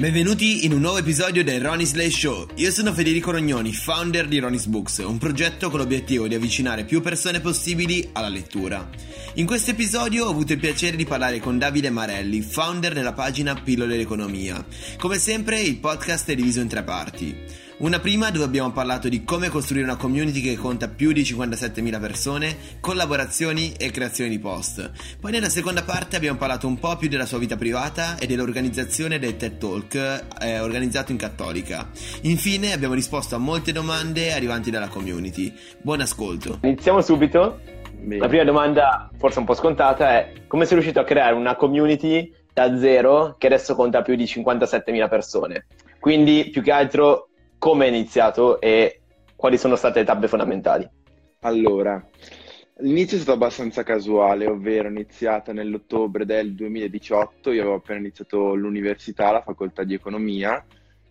Benvenuti in un nuovo episodio del Ronnie's Lay Show. Io sono Federico Rognoni, founder di Ronnie's Books, un progetto con l'obiettivo di avvicinare più persone possibili alla lettura. In questo episodio ho avuto il piacere di parlare con Davide Marelli, founder della pagina Pillole d'Economia. Come sempre il podcast è diviso in tre parti. Una prima dove abbiamo parlato di come costruire una community che conta più di 57.000 persone, collaborazioni e creazioni di post. Poi nella seconda parte abbiamo parlato un po' più della sua vita privata e dell'organizzazione del TED Talk eh, organizzato in Cattolica. Infine abbiamo risposto a molte domande arrivanti dalla community. Buon ascolto. Iniziamo subito. Bene. La prima domanda, forse un po' scontata, è come sei riuscito a creare una community da zero che adesso conta più di 57.000 persone? Quindi più che altro come è iniziato e quali sono state le tappe fondamentali? Allora, l'inizio è stato abbastanza casuale, ovvero è iniziato nell'ottobre del 2018, io avevo appena iniziato l'università, la facoltà di economia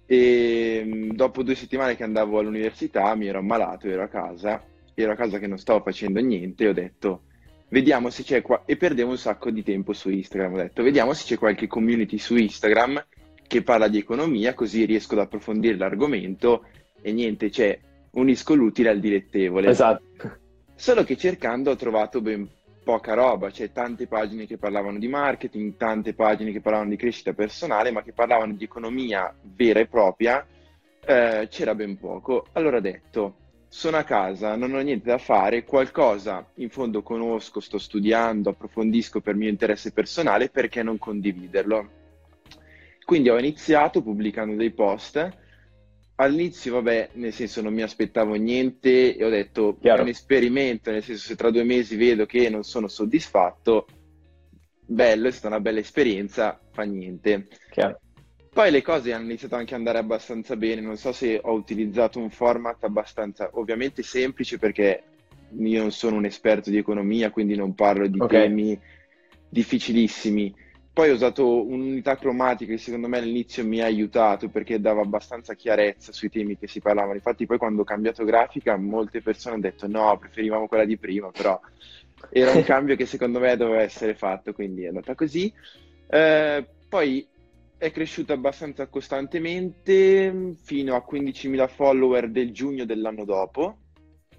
e mm, dopo due settimane che andavo all'università mi ero ammalato, ero a casa, ero a casa che non stavo facendo niente e ho detto vediamo se c'è qua e perdevo un sacco di tempo su Instagram, ho detto vediamo se c'è qualche community su Instagram che parla di economia, così riesco ad approfondire l'argomento e niente, cioè unisco l'utile al dilettevole. Esatto. Solo che cercando ho trovato ben poca roba, cioè tante pagine che parlavano di marketing, tante pagine che parlavano di crescita personale, ma che parlavano di economia vera e propria, eh, c'era ben poco. Allora ho detto, sono a casa, non ho niente da fare, qualcosa in fondo conosco, sto studiando, approfondisco per mio interesse personale, perché non condividerlo? Quindi ho iniziato pubblicando dei post. All'inizio, vabbè, nel senso non mi aspettavo niente e ho detto Chiaro. è un esperimento, nel senso se tra due mesi vedo che non sono soddisfatto, bello, è stata una bella esperienza, fa niente. Chiaro. Poi le cose hanno iniziato anche ad andare abbastanza bene, non so se ho utilizzato un format abbastanza, ovviamente semplice perché io non sono un esperto di economia, quindi non parlo di okay. temi difficilissimi poi ho usato un'unità cromatica che secondo me all'inizio mi ha aiutato perché dava abbastanza chiarezza sui temi che si parlavano. Infatti poi quando ho cambiato grafica molte persone hanno detto no, preferivamo quella di prima, però era un cambio che secondo me doveva essere fatto, quindi è andata così. Eh, poi è cresciuto abbastanza costantemente fino a 15.000 follower del giugno dell'anno dopo.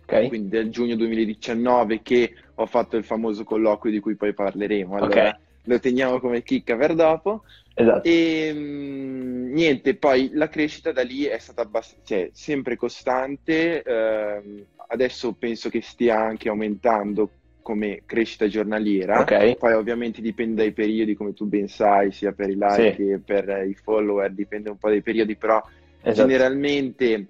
Okay. Quindi del giugno 2019 che ho fatto il famoso colloquio di cui poi parleremo. Allora, okay lo teniamo come chicca per dopo. Esatto. E mh, niente, poi la crescita da lì è stata abbast- cioè, sempre costante. Eh, adesso penso che stia anche aumentando come crescita giornaliera. Okay. Poi ovviamente dipende dai periodi, come tu ben sai, sia per i like sì. che per i follower, dipende un po' dai periodi, però esatto. generalmente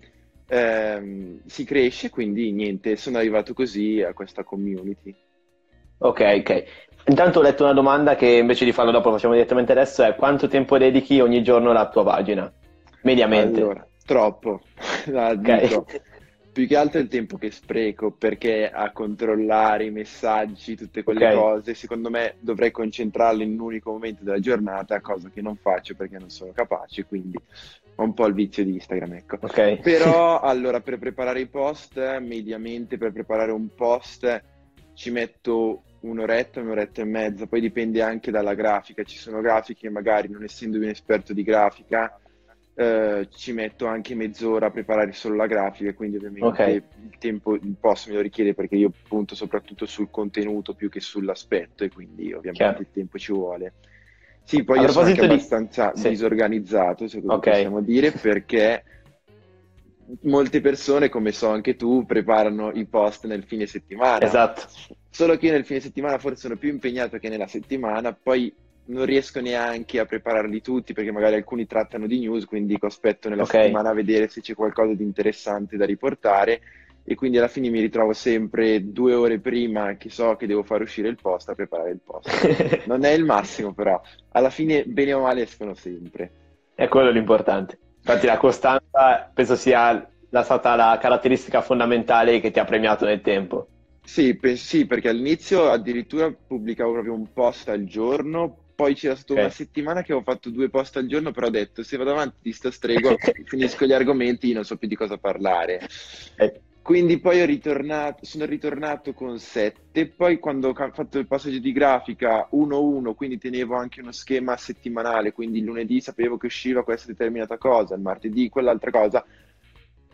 ehm, si cresce, quindi niente, sono arrivato così a questa community. Ok, ok. Intanto ho letto una domanda che invece di farlo dopo facciamo direttamente adesso, è quanto tempo dedichi ogni giorno alla tua pagina? Mediamente. Allora, troppo, okay. Più che altro il tempo che spreco, perché a controllare i messaggi, tutte quelle okay. cose, secondo me dovrei concentrarle in un unico momento della giornata, cosa che non faccio perché non sono capace, quindi ho un po' il vizio di Instagram, ecco. Okay. Però, allora, per preparare i post, mediamente per preparare un post ci metto un'oretta, un'oretta e mezza, poi dipende anche dalla grafica, ci sono grafiche che magari non essendo un esperto di grafica eh, ci metto anche mezz'ora a preparare solo la grafica, quindi ovviamente okay. il tempo il post me lo richiede perché io punto soprattutto sul contenuto più che sull'aspetto e quindi ovviamente Chiaro. il tempo ci vuole. Sì, poi a io sono anche di... abbastanza sì. disorganizzato, se così okay. possiamo dire, perché molte persone, come so anche tu, preparano i post nel fine settimana. Esatto. Solo che io nel fine settimana forse sono più impegnato che nella settimana, poi non riesco neanche a prepararli tutti perché magari alcuni trattano di news, quindi dico aspetto nella okay. settimana a vedere se c'è qualcosa di interessante da riportare e quindi alla fine mi ritrovo sempre due ore prima che so che devo fare uscire il post a preparare il post. non è il massimo però, alla fine bene o male escono sempre. È quello l'importante. Infatti la costanza penso sia la, stata la caratteristica fondamentale che ti ha premiato nel tempo. Sì, pe- sì, perché all'inizio addirittura pubblicavo proprio un post al giorno, poi c'era stata okay. una settimana che ho fatto due post al giorno, però ho detto se vado avanti di sto strego finisco gli argomenti, non so più di cosa parlare. Eh. Quindi poi ritornato, sono ritornato con 7, poi quando ho fatto il passaggio di grafica 1-1, quindi tenevo anche uno schema settimanale, quindi il lunedì sapevo che usciva questa determinata cosa, il martedì quell'altra cosa,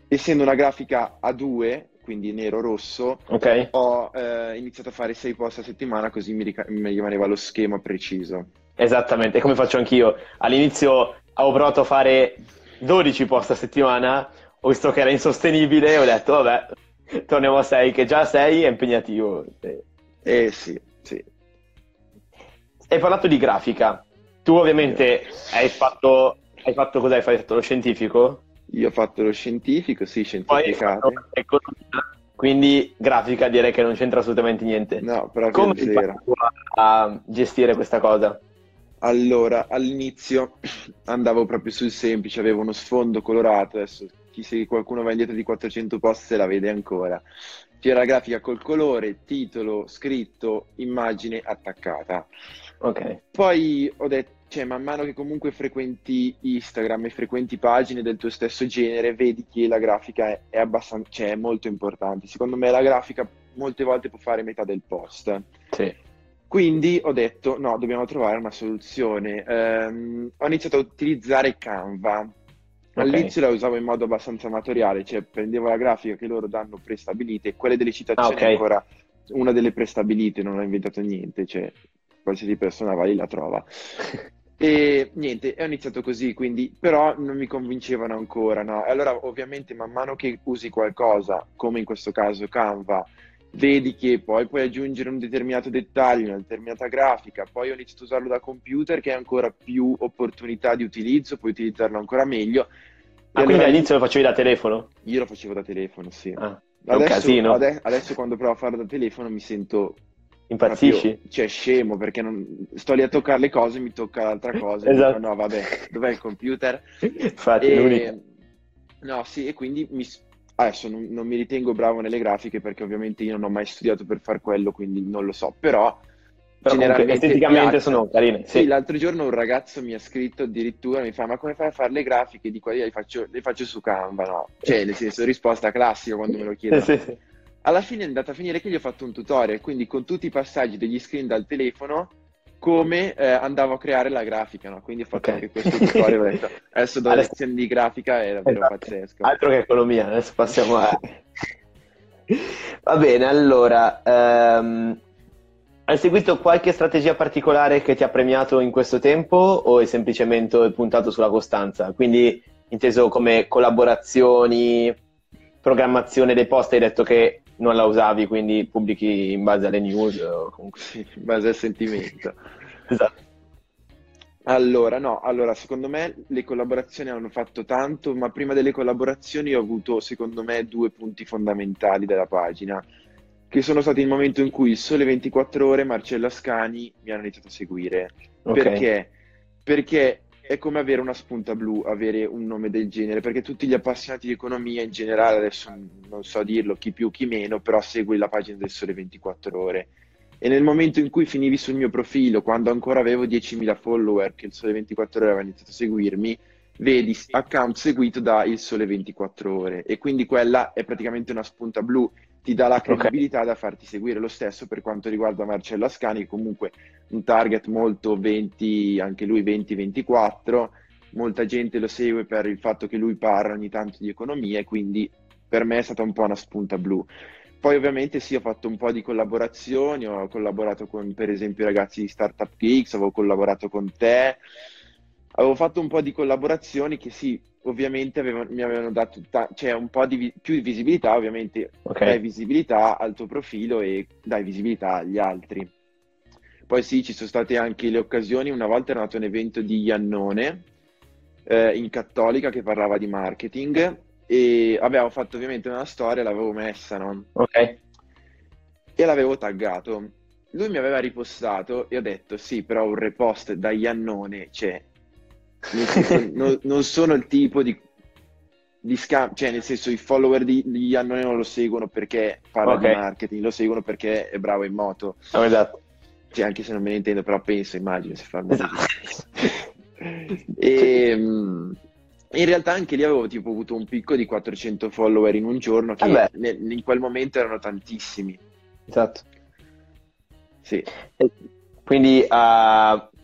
essendo una grafica a 2, quindi nero-rosso, okay. ho eh, iniziato a fare 6 post a settimana così mi, rica- mi rimaneva lo schema preciso. Esattamente, come faccio anch'io. All'inizio avevo provato a fare 12 post a settimana, ho visto che era insostenibile e ho detto, vabbè, torniamo a 6, che già 6 è impegnativo. Eh sì, sì. Hai parlato di grafica. Tu ovviamente hai fatto, hai fatto cos'hai fatto? Lo scientifico? Io ho fatto lo scientifico, sì, scientificate. Quindi grafica direi che non c'entra assolutamente niente. No, però come fai a gestire questa cosa? Allora, all'inizio andavo proprio sul semplice, avevo uno sfondo colorato, adesso chi se qualcuno va indietro di 400 post se la vede ancora. C'era la grafica col colore, titolo, scritto, immagine attaccata. Ok. Poi ho detto, cioè, man mano che comunque frequenti Instagram e frequenti pagine del tuo stesso genere, vedi che la grafica è, è abbastanza, cioè, è molto importante. Secondo me la grafica molte volte può fare metà del post. Sì. Quindi ho detto, no, dobbiamo trovare una soluzione. Um, ho iniziato a utilizzare Canva. All'inizio okay. la usavo in modo abbastanza amatoriale, cioè prendevo la grafica che loro danno prestabilite quelle delle citazioni ah, okay. ancora una delle prestabilite, non ho inventato niente, cioè qualsiasi persona va lì la trova. E niente, ho iniziato così, quindi, però non mi convincevano ancora, no? E allora ovviamente man mano che usi qualcosa, come in questo caso Canva, vedi che poi puoi aggiungere un determinato dettaglio, una determinata grafica, poi ho iniziato a usarlo da computer che ha ancora più opportunità di utilizzo, puoi utilizzarlo ancora meglio. Ah, allora, quindi all'inizio lo facevi da telefono? Io lo facevo da telefono, sì. Ah, adesso, ade- adesso quando provo a farlo da telefono mi sento Impazzisci? Proprio, cioè scemo perché non... sto lì a toccare le cose, mi tocca l'altra cosa. esatto. Dico, no, vabbè, dov'è il computer? Infatti, e... No, sì, e quindi mi... adesso non, non, mi ritengo bravo nelle grafiche perché ovviamente io non ho mai studiato per far quello, quindi non lo so, però... però generalmente esteticamente piace. sono carine. Sì. sì. l'altro giorno un ragazzo mi ha scritto addirittura, mi fa, ma come fai a fare le grafiche? Di qua le faccio, le faccio su Canva, no? Cioè, nel senso, risposta classica quando me lo chiedono. sì, sì. Alla fine è andata a finire che gli ho fatto un tutorial, quindi con tutti i passaggi degli screen dal telefono, come eh, andavo a creare la grafica, no? Quindi ho fatto okay. anche questo tutorial, ho detto, adesso do adesso... lezioni di grafica, è davvero esatto. pazzesco. Altro che economia, adesso passiamo a... Va bene, allora, um, hai seguito qualche strategia particolare che ti ha premiato in questo tempo o è semplicemente puntato sulla costanza? Quindi inteso come collaborazioni, programmazione dei post, hai detto che non la usavi, quindi pubblichi in base alle news o comunque... In base al sentimento. esatto. Allora, no, allora secondo me le collaborazioni hanno fatto tanto, ma prima delle collaborazioni ho avuto secondo me due punti fondamentali della pagina, che sono stati il momento in cui Sole 24 Ore Marcello Ascani mi hanno iniziato a seguire. Okay. Perché? Perché è come avere una spunta blu, avere un nome del genere, perché tutti gli appassionati di economia in generale, adesso non so dirlo chi più chi meno, però segui la pagina del Sole 24 ore. E nel momento in cui finivi sul mio profilo, quando ancora avevo 10.000 follower, che il Sole 24 ore aveva iniziato a seguirmi, vedi account seguito da Il Sole 24 ore. E quindi quella è praticamente una spunta blu ti dà la credibilità okay. da farti seguire. Lo stesso per quanto riguarda Marcello Ascani, comunque un target molto 20, anche lui 20-24. Molta gente lo segue per il fatto che lui parla ogni tanto di economia e quindi per me è stata un po' una spunta blu. Poi ovviamente sì, ho fatto un po' di collaborazioni, ho collaborato con per esempio i ragazzi di Startup Geeks, avevo collaborato con te, avevo fatto un po' di collaborazioni che sì, ovviamente avevano, mi avevano dato ta- cioè un po' di vi- più visibilità, ovviamente okay. dai visibilità al tuo profilo e dai visibilità agli altri. Poi sì, ci sono state anche le occasioni, una volta era nato un evento di Iannone eh, in Cattolica che parlava di marketing e avevo fatto ovviamente una storia, l'avevo messa, no? Ok. E l'avevo taggato. Lui mi aveva ripostato e ho detto sì, però un repost da Iannone, cioè senso, non, non, sono il tipo di, di scam, cioè nel senso i follower di, di Iannone non lo seguono perché parla okay. di marketing, lo seguono perché è bravo in moto. Oh, esatto. Cioè, anche se non me ne intendo, però penso, immagino, se fa esatto. e, In realtà anche lì avevo tipo avuto un picco di 400 follower in un giorno che Vabbè. ne- in quel momento erano tantissimi. Esatto. Sì, Quindi, uh,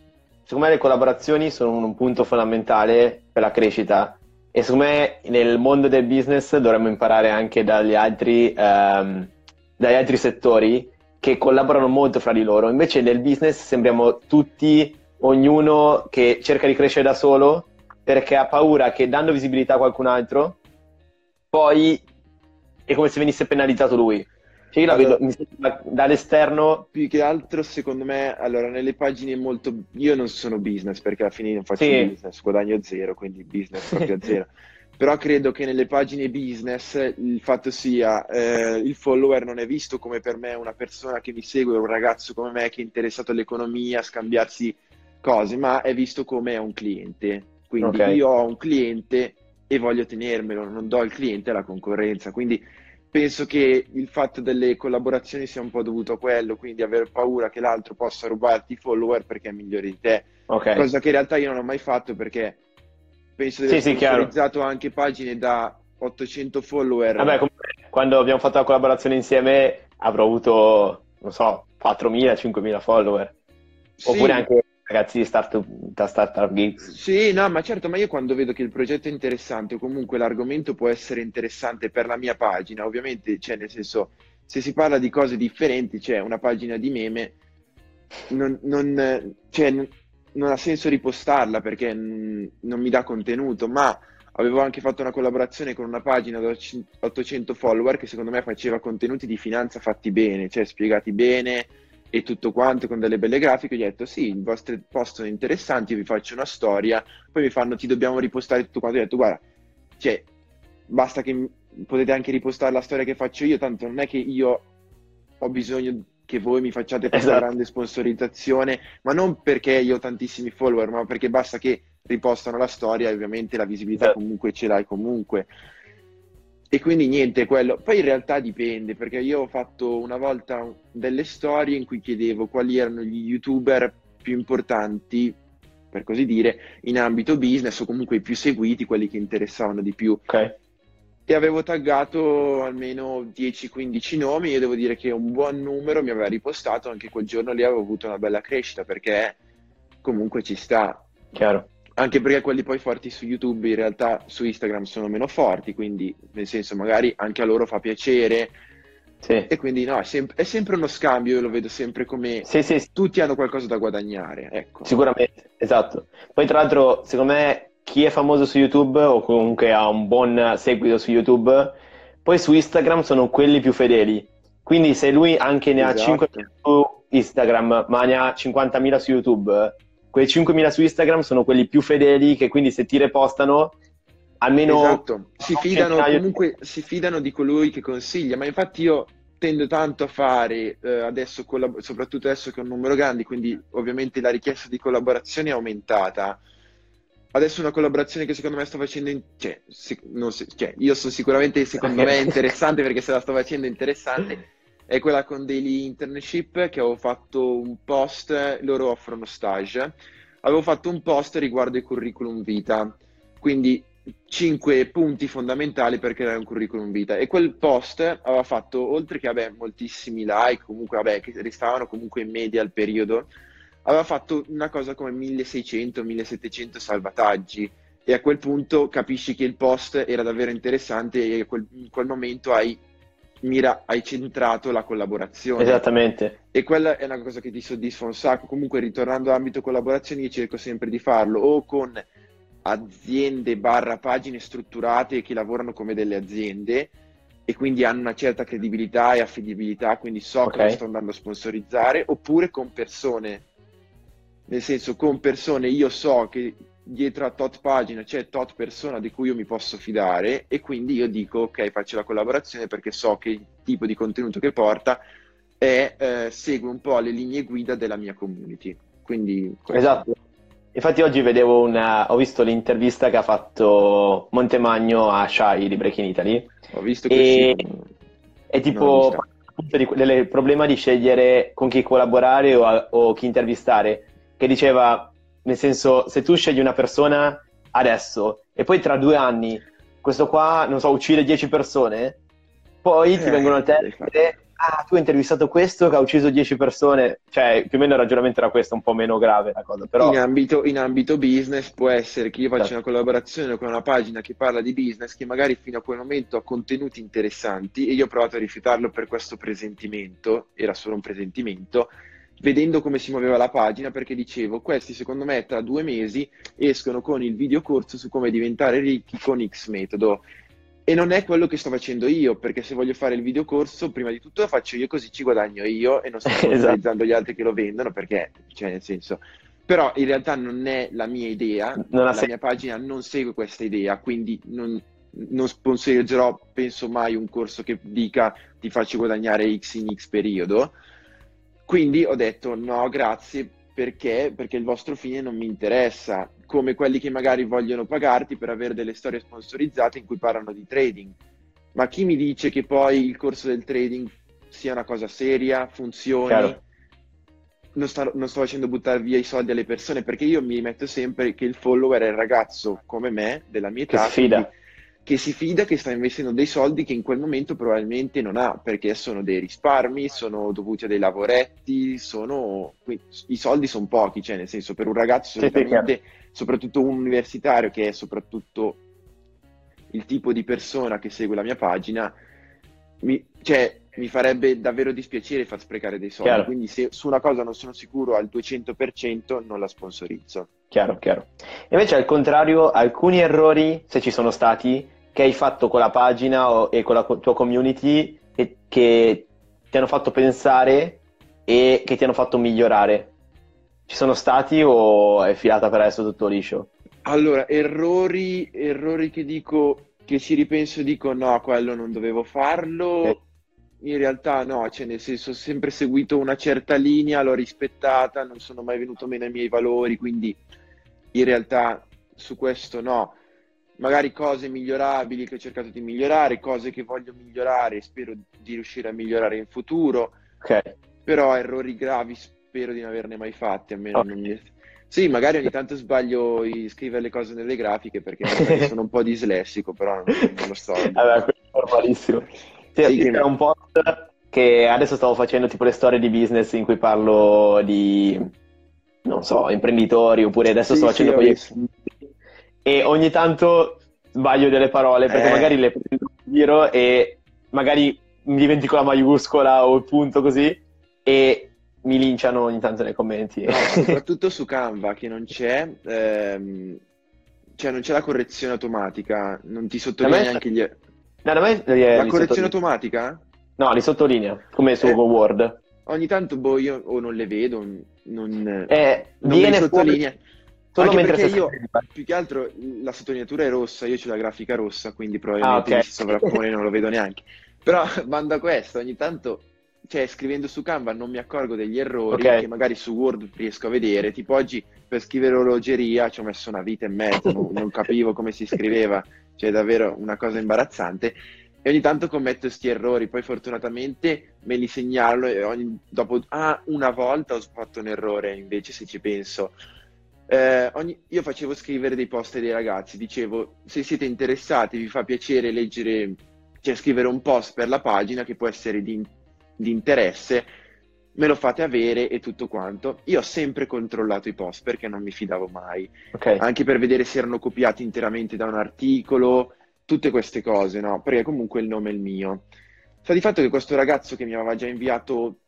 secondo me le collaborazioni sono un punto fondamentale per la crescita e secondo me nel mondo del business dovremmo imparare anche dagli altri, ehm, dagli altri settori che collaborano molto fra di loro. Invece nel business sembriamo tutti, ognuno che cerca di crescere da solo perché ha paura che dando visibilità a qualcun altro, poi è come se venisse penalizzato lui. Cioè io la Allora- vedo dall'esterno più che altro secondo me, allora nelle pagine molto... Io non sono business perché alla fine non faccio Sì. business, guadagno zero, quindi business proprio zero. Però credo che nelle pagine business il fatto sia eh, il follower non è visto come per me una persona che mi segue, un ragazzo come me che è interessato all'economia, a scambiarsi cose, ma è visto come un cliente. Quindi Ok. io ho un cliente e voglio tenermelo, non do al cliente alla concorrenza. Quindi penso che il fatto delle collaborazioni sia un po' dovuto a quello, quindi aver paura che l'altro possa rubarti i follower perché è migliore di te. Ok. Cosa che in realtà io non ho mai fatto perché penso di aver Sì, sì, chiaro. sponsorizzato anche pagine da 800 follower. Vabbè, comunque, quando abbiamo fatto la collaborazione insieme avrò avuto, non so, 4.000, 5.000 follower. Sì, Oppure anche ragazzi di start- da Startup Geeks. Sì, no, ma certo, ma io quando vedo che il progetto è interessante o comunque l'argomento può essere interessante per la mia pagina, ovviamente, cioè nel senso, se si parla di cose differenti, c'è una pagina di meme, non, non- cioè, non- ha senso ripostarla perché non mi dà contenuto, ma avevo anche fatto una collaborazione con una pagina da 800 follower che secondo me faceva contenuti di finanza fatti bene, cioè spiegati bene e tutto quanto con delle belle grafiche, gli ho detto sì, i vostri post sono interessanti, vi faccio una storia, poi mi fanno ti dobbiamo ripostare tutto quanto, io ho detto guarda, cioè, basta che potete anche ripostare la storia che faccio io, tanto non è che io ho bisogno che voi mi facciate questa Esatto. grande sponsorizzazione, ma non perché io ho tantissimi follower, ma perché basta che ripostano la storia e ovviamente la visibilità Esatto. comunque ce l'hai comunque. E quindi niente, quello. Poi in realtà dipende, perché io ho fatto una volta delle storie in cui chiedevo quali erano gli youtuber più importanti, per così dire, in ambito business o comunque i più seguiti, quelli che interessavano di più. Ok. E avevo taggato almeno 10-15 nomi e devo dire che un buon numero mi aveva ripostato, anche quel giorno lì avevo avuto una bella crescita perché comunque ci sta. Chiaro. Anche perché quelli poi forti su YouTube in realtà su Instagram sono meno forti, quindi nel senso magari anche a loro fa piacere Sì. e quindi no, è, sem- è sempre uno scambio, io lo vedo sempre come Sì, sì, tutti hanno qualcosa da guadagnare, ecco. sicuramente, esatto. Poi tra l'altro, secondo me, chi è famoso su YouTube o comunque ha un buon seguito su YouTube, poi su Instagram sono quelli più fedeli. Quindi se lui anche ne ha Esatto. 5.000 su Instagram, ma ne ha 50.000 su YouTube, quei 5.000 su Instagram sono quelli più fedeli che quindi se ti repostano almeno Esatto, si fidano centinaio di- comunque si fidano di colui che consiglia, ma infatti io tendo tanto a fare eh, adesso, collab- soprattutto adesso che ho un numero grande, quindi ovviamente la richiesta di collaborazione è aumentata. Adesso una collaborazione che secondo me sto facendo, in- cioè, non si- cioè, io sono sicuramente, secondo me, interessante perché se la sto facendo interessante, è quella con Daily Internship che avevo fatto un post, loro offrono stage, avevo fatto un post riguardo il curriculum vita, quindi cinque punti fondamentali per creare un curriculum vita e quel post aveva fatto oltre che vabbè, moltissimi like comunque vabbè che restavano comunque in media al periodo aveva fatto una cosa come 1600-1700 salvataggi. E a quel punto capisci che il post era davvero interessante e quel- in quel momento hai, mira, hai centrato la collaborazione Esattamente. e quella è una cosa che ti soddisfa un sacco. Comunque, ritornando all'ambito collaborazioni, io cerco sempre di farlo o con aziende barra pagine strutturate che lavorano come delle aziende e quindi hanno una certa credibilità e affidabilità, quindi so Ok. che sto andando a sponsorizzare, oppure con persone. Nel senso, con persone io so che dietro a tot pagina c'è tot persona di cui io mi posso fidare e quindi io dico ok, faccio la collaborazione perché so che il tipo di contenuto che porta è, eh, segue un po' le linee guida della mia community. Quindi. Esatto. Infatti oggi vedevo una, ho visto l'intervista che ha fatto Montemagno a Shai di Breaking Italy Ho visto che e sì, è tipo di- del problema di scegliere con chi collaborare o, o chi intervistare, che diceva, nel senso, se tu scegli una persona adesso e poi tra due anni questo qua, non so, uccide 10 persone, poi ti Eh, vengono a te e dire, ah, tu hai intervistato questo che ha ucciso 10 persone, cioè più o meno il ragionamento era questo, un po' meno grave la cosa, però... In ambito, in ambito business può essere che io faccia Certo. una collaborazione con una pagina che parla di business che magari fino a quel momento ha contenuti interessanti e io ho provato a rifiutarlo per questo presentimento, era solo un presentimento, vedendo come si muoveva la pagina perché dicevo questi secondo me tra due mesi escono con il video corso su come diventare ricchi con X metodo. E non è quello che sto facendo io, perché se voglio fare il video corso, prima di tutto lo faccio io così ci guadagno io e non sto Esatto. sponsorizzando gli altri che lo vendono, perché, cioè, nel senso, però in realtà non è la mia idea, ha la senso. mia pagina non segue questa idea, quindi non, non sponsorizzerò, penso mai, un corso che dica ti faccio guadagnare X in X periodo. Quindi ho detto no, grazie, perché? Perché il vostro fine non mi interessa, come quelli che magari vogliono pagarti per avere delle storie sponsorizzate in cui parlano di trading. Ma chi mi dice che poi il corso del trading sia una cosa seria, funzioni? Chiaro. Non sto, non sto facendo buttare via i soldi alle persone perché io mi metto sempre che il follower è il ragazzo come me, della mia Che età, si fida. quindi- che si fida, che sta investendo dei soldi che in quel momento probabilmente non ha, perché sono dei risparmi, sono dovuti a dei lavoretti, sono... i soldi sono pochi, cioè nel senso per un ragazzo solitamente, soprattutto un universitario che è soprattutto il tipo di persona che segue la mia pagina, mi, cioè, mi farebbe davvero dispiacere far sprecare dei soldi, Chiaro. quindi se su una cosa non sono sicuro al 200% non la sponsorizzo. Chiaro, chiaro. Invece al contrario, alcuni errori, se ci sono stati, che hai fatto con la pagina o- e con la tua community e che ti hanno fatto pensare e che ti hanno fatto migliorare. Ci sono stati o è filata per adesso tutto liscio? Allora, errori, errori che dico, che ci ripenso e dico no, quello non dovevo farlo. Ok. In realtà no, cioè nel senso ho sempre seguito una certa linea, l'ho rispettata, non sono mai venuto meno ai miei valori, quindi in realtà su questo no. Magari cose migliorabili che ho cercato di migliorare, cose che voglio migliorare e spero di riuscire a migliorare in futuro, Ok, però errori gravi spero di non averne mai fatti, almeno Ok. non mi... Sì, magari ogni tanto sbaglio di scrivere le cose nelle grafiche perché sono un po' dislessico, però non, non lo so. Vabbè, questo è normalissimo. Sì, Sì, sì, che- un post che adesso stavo facendo tipo le storie di business in cui parlo di, non so, imprenditori, oppure adesso Sì, sto sì, facendo ho con gli visto. E ogni tanto sbaglio delle parole perché Eh. magari le prendo in giro e magari mi dimentico la maiuscola o il punto così e mi linciano ogni tanto nei commenti. No, soprattutto su Canva che non c'è, ehm, cioè non c'è la correzione automatica, non ti sottolinea neanche gli... No, da me eh, La correzione automatica? No, li sottolinea, come su Eh. Word. Ogni tanto boh, io o non le vedo, non, Eh, non viene le fuori sottolinea. Solo Anche mentre io, più che altro, la sottolineatura è rossa, io ho la grafica rossa, quindi probabilmente Ah, ok. mi si sovrappone non lo vedo neanche. Però, bando a questo, ogni tanto, cioè, scrivendo su Canva non mi accorgo degli errori Ok. che magari su Word riesco a vedere. Tipo oggi, per scrivere orologeria, ci ho messo una vita e mezzo, non, non capivo come si scriveva, cioè, davvero una cosa imbarazzante. E ogni tanto commetto questi errori, poi fortunatamente me li segnalo e ogni, dopo, ah, una volta ho fatto un errore, invece se ci penso. Eh, ogni- io facevo scrivere dei post ai ragazzi, dicevo se siete interessati, vi fa piacere leggere, cioè scrivere un post per la pagina che può essere di, di interesse, me lo fate avere e tutto quanto. Io ho sempre controllato i post perché non mi fidavo mai, Ok, anche per vedere se erano copiati interamente da un articolo, tutte queste cose, no? Perché comunque il nome è il mio. Sta di fatto che questo ragazzo che mi aveva già inviato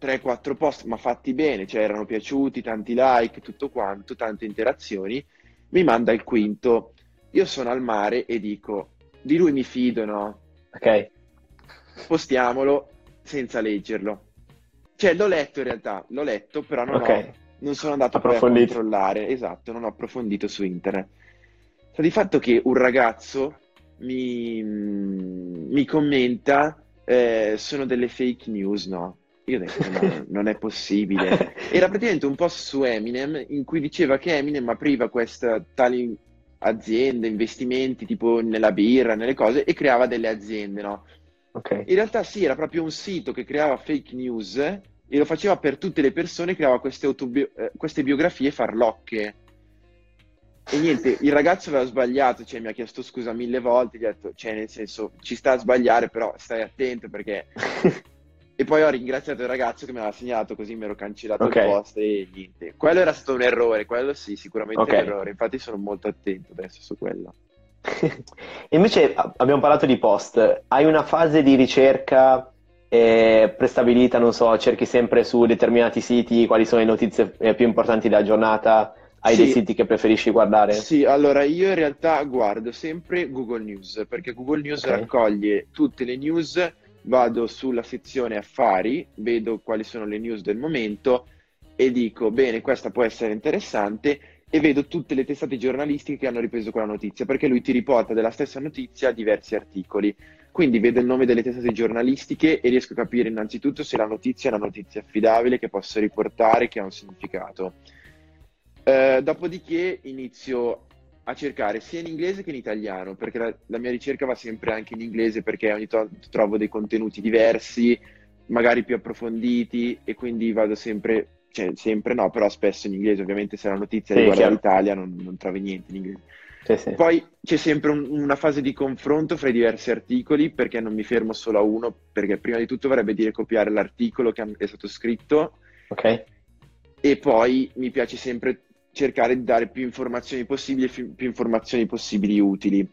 3-4 post, ma fatti bene, cioè erano piaciuti, tanti like, tutto quanto, tante interazioni, mi manda il quinto. Io sono al mare e dico, di lui mi fido, no? ok. Postiamolo senza leggerlo. Cioè, l'ho letto in realtà, l'ho letto, però non, Ok. ho, non sono andato a controllare, esatto, non ho approfondito su internet. Sta di fatto che un ragazzo mi, mi commenta, eh, sono delle fake news, no? Io ho detto, no, non è possibile. Era praticamente un post su Eminem in cui diceva che Eminem apriva queste tali aziende, investimenti tipo nella birra, nelle cose e creava delle aziende, no? Ok. In realtà sì, era proprio un sito che creava fake news e lo faceva per tutte le persone, creava queste, autobio- eh, queste biografie farlocche. E niente, il ragazzo aveva sbagliato, cioè mi ha chiesto scusa mille volte, gli ho detto, cioè nel senso, ci sta a sbagliare, però stai attento perché... e poi ho ringraziato il ragazzo che mi aveva segnato, così mi ero cancellato okay. il post e niente. Quello era stato un errore, quello sì, sicuramente okay. un errore, infatti sono molto attento adesso su quello. Invece abbiamo parlato di post, hai una fase di ricerca eh, prestabilita, non so, cerchi sempre su determinati siti quali sono le notizie eh, più importanti della giornata? Hai sì. dei siti che preferisci guardare? Sì, allora io in realtà guardo sempre Google News perché Google News okay. raccoglie tutte le news, vado sulla sezione affari, vedo quali sono le news del momento e dico bene, questa può essere interessante e vedo tutte le testate giornalistiche che hanno ripreso quella notizia perché lui ti riporta della stessa notizia diversi articoli. Quindi vedo il nome delle testate giornalistiche e riesco a capire innanzitutto se la notizia è una notizia affidabile che posso riportare, che ha un significato. Eh, dopodiché inizio a cercare sia in inglese che in italiano, perché la, la, mia ricerca va sempre anche in inglese perché ogni tanto trovo dei contenuti diversi, magari più approfonditi e quindi vado sempre, cioè sempre no, però spesso in inglese, ovviamente se la notizia sì, riguarda l'Italia non, non, trovi niente in inglese. Sì, sì. Poi c'è sempre un, una fase di confronto fra i diversi articoli perché non mi fermo solo a uno, perché prima di tutto vorrebbe dire copiare l'articolo che è stato scritto. Ok. E poi mi piace sempre cercare di dare più informazioni possibili e più informazioni possibili utili.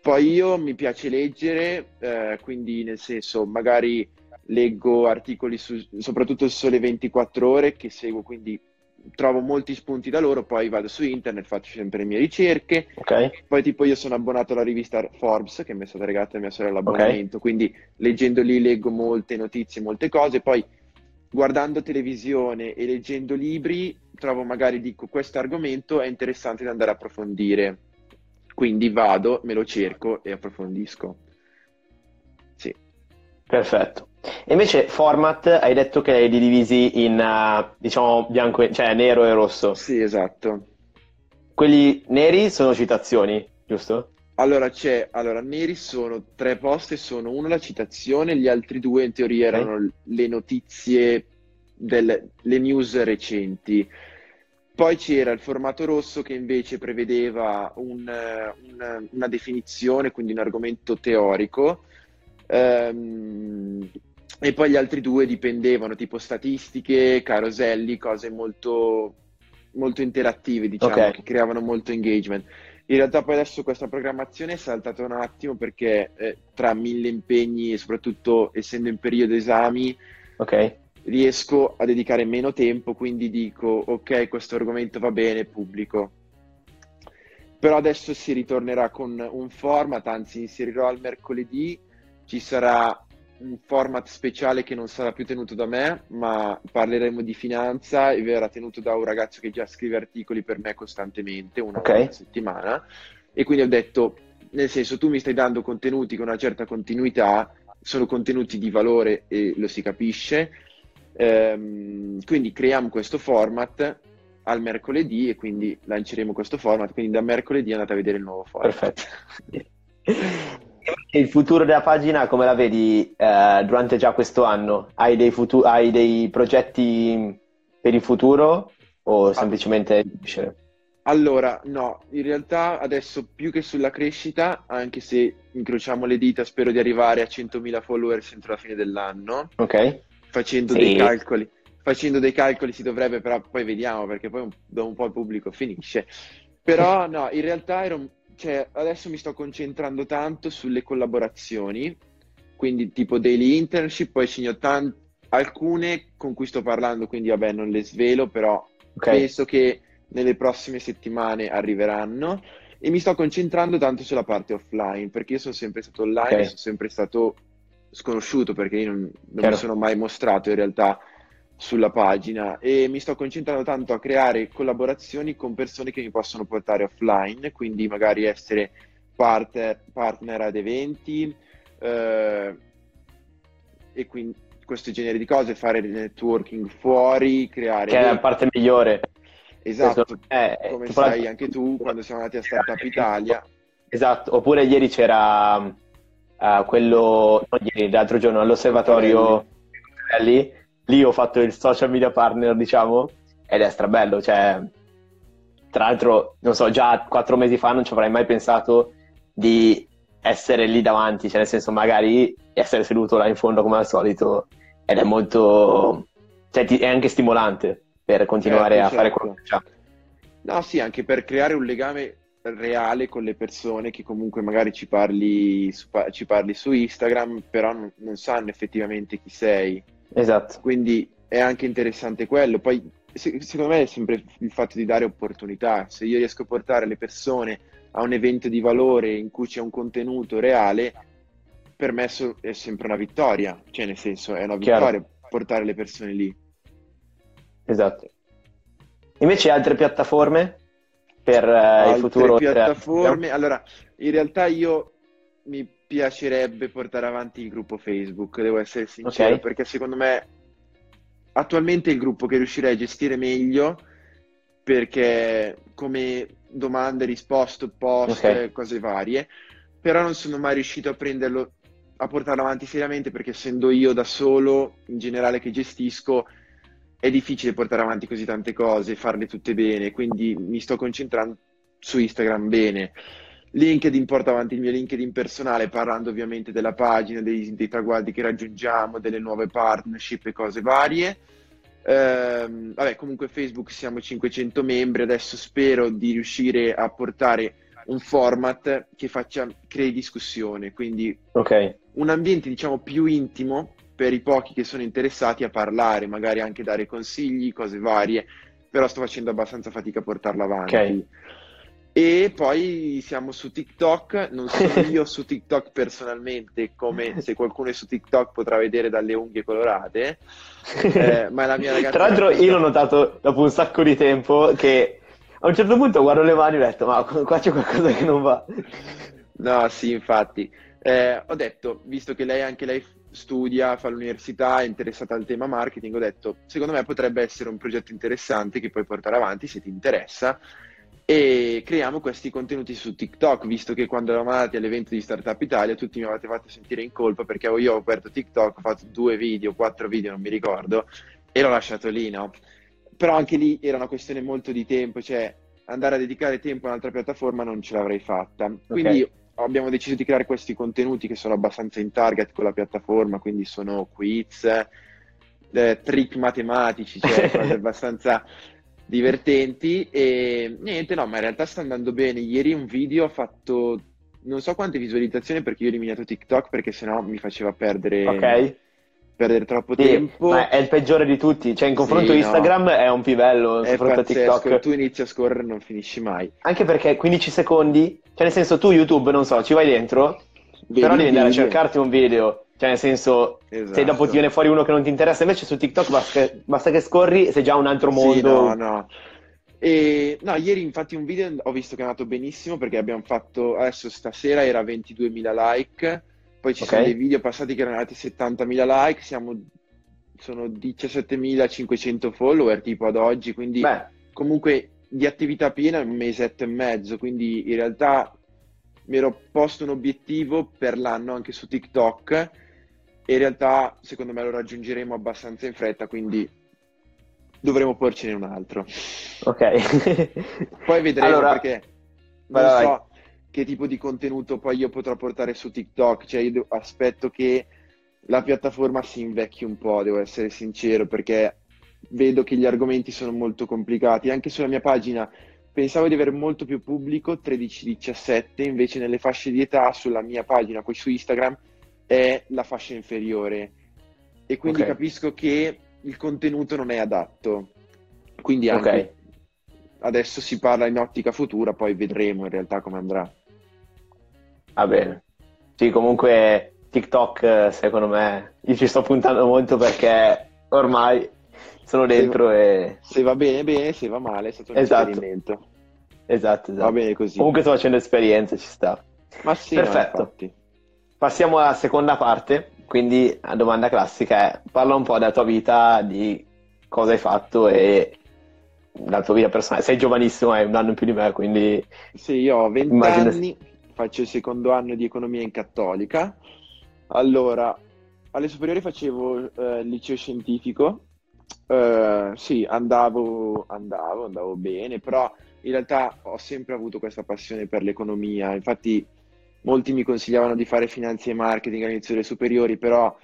Poi io mi piace leggere, eh, quindi nel senso magari leggo articoli su, soprattutto su Sole 24 ore che seguo, quindi trovo molti spunti da loro, poi vado su internet, faccio sempre le mie ricerche. Okay. Poi tipo io sono abbonato alla rivista Forbes che mi è stata regalata da mia sorella l'abbonamento, okay. quindi leggendo lì leggo molte notizie, molte cose, poi guardando televisione e leggendo libri trovo magari dico questo argomento è interessante da andare a approfondire. Quindi vado, me lo cerco e approfondisco. Sì. Perfetto. E invece format, hai detto che li divisi in, uh, diciamo, bianco, e, cioè nero e rosso. Sì, esatto. Quelli neri sono citazioni, giusto? Allora, c'è, allora, neri sono tre post e sono uno la citazione, gli altri due in teoria erano okay. le notizie, delle, le news recenti. Poi c'era il formato rosso che invece prevedeva un, un, una definizione, quindi un argomento teorico, ehm, e poi gli altri due dipendevano tipo statistiche, caroselli, cose molto, molto interattive, diciamo, okay. che creavano molto engagement. In realtà poi adesso questa programmazione è saltata un attimo perché eh, tra mille impegni e soprattutto essendo in periodo esami, okay riesco a dedicare meno tempo, quindi dico ok, questo argomento va bene, pubblico. Però adesso si ritornerà con un format, anzi inserirò al mercoledì, ci sarà un format speciale che non sarà più tenuto da me, ma parleremo di finanza e verrà tenuto da un ragazzo che già scrive articoli per me costantemente, una okay. volta a settimana. E quindi ho detto, nel senso, tu mi stai dando contenuti con una certa continuità, sono contenuti di valore e lo si capisce, Ehm, quindi creiamo questo format al mercoledì e quindi lanceremo questo format. Quindi da mercoledì andate a vedere il nuovo format. Perfetto. il futuro della pagina come la vedi eh, durante già questo anno? Hai dei, futu- hai dei progetti per il futuro o semplicemente Allora, no, in realtà adesso più che sulla crescita, anche se incrociamo le dita, spero di arrivare a 100.000 followers entro la fine dell'anno. Ok facendo sì. dei calcoli. Facendo dei calcoli si dovrebbe, però poi vediamo perché poi dopo un po' il pubblico finisce. Però no, in realtà ero, cioè, adesso mi sto concentrando tanto sulle collaborazioni, quindi tipo daily internship, poi ci ho tant- alcune con cui sto parlando, quindi vabbè non le svelo, però okay. penso che nelle prossime settimane arriveranno e mi sto concentrando tanto sulla parte offline perché io sono sempre stato online, okay. sono sempre stato sconosciuto perché io non, non mi sono mai mostrato in realtà sulla pagina e mi sto concentrando tanto a creare collaborazioni con persone che mi possono portare offline, quindi magari essere partner, partner ad eventi eh, e quindi questo genere di cose, fare networking fuori, creare... Che è la parte migliore. Esatto, è, come sai anche tu quando siamo andati a Startup Italia. Esatto, oppure ieri c'era uh, quello ieri, l'altro giorno all'osservatorio lì, lì ho fatto il social media partner, diciamo, ed è strabello, cioè tra l'altro, non so, già quattro mesi fa non ci avrei mai pensato di essere lì davanti, cioè nel senso magari essere seduto là in fondo come al solito ed è molto, cioè ti, è anche stimolante per continuare certo, a fare quello che facciamo. No, sì, anche per creare un legame reale con le persone che comunque magari ci parli su, ci parli su Instagram, però non, non sanno effettivamente chi sei. Esatto. Quindi è anche interessante quello. Poi secondo me è sempre il fatto di dare opportunità. Se io riesco a portare le persone a un evento di valore in cui c'è un contenuto reale, per me è sempre una vittoria. Cioè, nel senso, è una vittoria Chiaro. portare le persone lì. Esatto. Invece altre piattaforme per uh, il futuro? piattaforme, allora, in realtà io mi piacerebbe portare avanti il gruppo Facebook, devo essere sincero, okay. perché secondo me attualmente è il gruppo che riuscirei a gestire meglio perché come domande, risposte, post, okay. cose varie, però non sono mai riuscito a prenderlo, a portarlo avanti seriamente perché essendo io da solo, in generale che gestisco, è difficile portare avanti così tante cose, farle tutte bene, quindi mi sto concentrando su Instagram bene. LinkedIn porta avanti il mio LinkedIn personale parlando ovviamente della pagina, dei, dei traguardi che raggiungiamo, delle nuove partnership e cose varie. Ehm, vabbè, comunque Facebook siamo 500 membri, adesso spero di riuscire a portare un format che faccia, crei discussione, quindi okay. un ambiente diciamo più intimo per i pochi che sono interessati a parlare, magari anche dare consigli, cose varie, però sto facendo abbastanza fatica a portarla avanti. Okay. E poi siamo su TikTok, non sono io su TikTok personalmente, come se qualcuno è su TikTok potrà vedere dalle unghie colorate, eh, ma la mia ragazza... Tra l'altro io l'ho notato dopo un sacco di tempo che a un certo punto guardo le mani e ho detto ma qua c'è qualcosa che non va. No, sì, infatti. Eh, ho detto, visto che lei anche lei studia, fa l'università, è interessata al tema marketing, ho detto, secondo me potrebbe essere un progetto interessante che puoi portare avanti se ti interessa e creiamo questi contenuti su TikTok, visto che quando eravamo andati all'evento di Startup Italia tutti mi avete fatto sentire in colpa perché io ho aperto TikTok, ho fatto due video, quattro video, non mi ricordo, e l'ho lasciato lì, no? Però anche lì era una questione molto di tempo, cioè andare a dedicare tempo a un'altra piattaforma non ce l'avrei fatta. Quindi okay. abbiamo deciso di creare questi contenuti che sono abbastanza in target con la piattaforma, quindi sono quiz, eh, trick matematici, cioè abbastanza divertenti e niente, no, ma in realtà sta andando bene. Ieri un video ha fatto non so quante visualizzazioni perché io ho eliminato TikTok perché sennò mi faceva perdere, okay. perdere troppo sì, tempo. Ma è il peggiore di tutti, cioè in confronto sì, Instagram no. è un pivello, in confronto pazzesco. a TikTok. Tu inizi a scorrere e non finisci mai. Anche perché 15 secondi, cioè nel senso tu YouTube, non so, ci vai dentro, Vedi però devi andare a cercarti un video cioè, nel senso, esatto. se dopo ti viene fuori uno che non ti interessa, invece su TikTok basta che, basta che scorri, sei già un altro mondo. Sì, no, no. E, no, ieri infatti un video ho visto che è andato benissimo perché abbiamo fatto, adesso stasera era 22.000 like, poi ci okay. sono dei video passati che erano andati 70.000 like, siamo, sono 17.500 follower tipo ad oggi, quindi Beh. comunque di attività piena un mesetto e mezzo, quindi in realtà mi ero posto un obiettivo per l'anno anche su TikTok e in realtà secondo me lo raggiungeremo abbastanza in fretta, quindi dovremo porcene un altro. Ok. poi vedremo allora, perché non vai, so che tipo di contenuto poi io potrò portare su TikTok, cioè io aspetto che la piattaforma si invecchi un po', devo essere sincero, perché vedo che gli argomenti sono molto complicati. Anche sulla mia pagina pensavo di avere molto più pubblico, 13-17, invece nelle fasce di età sulla mia pagina, poi su Instagram, è la fascia inferiore e quindi okay. capisco che il contenuto non è adatto. Quindi anche okay. adesso si parla in ottica futura, poi vedremo in realtà come andrà. Va bene. Sì, comunque TikTok secondo me io ci sto puntando molto perché ormai sono dentro se, e... Se va bene bene, se va male è stato un esatto. esperimento. Esatto, esatto. Va bene così. Comunque sto facendo esperienze, ci sta. Ma sì, Perfetto. No, Passiamo alla seconda parte, quindi la domanda classica è parla un po' della tua vita, di cosa hai fatto e la tua vita personale. Sei giovanissimo, hai un anno in più di me, quindi... Sì, io ho 20 immagino... anni, faccio il secondo anno di economia in cattolica. Allora, alle superiori facevo eh, liceo scientifico, uh, sì, andavo, andavo, andavo bene, però in realtà ho sempre avuto questa passione per l'economia, infatti molti mi consigliavano di fare finanza e marketing all'inizio delle superiori, però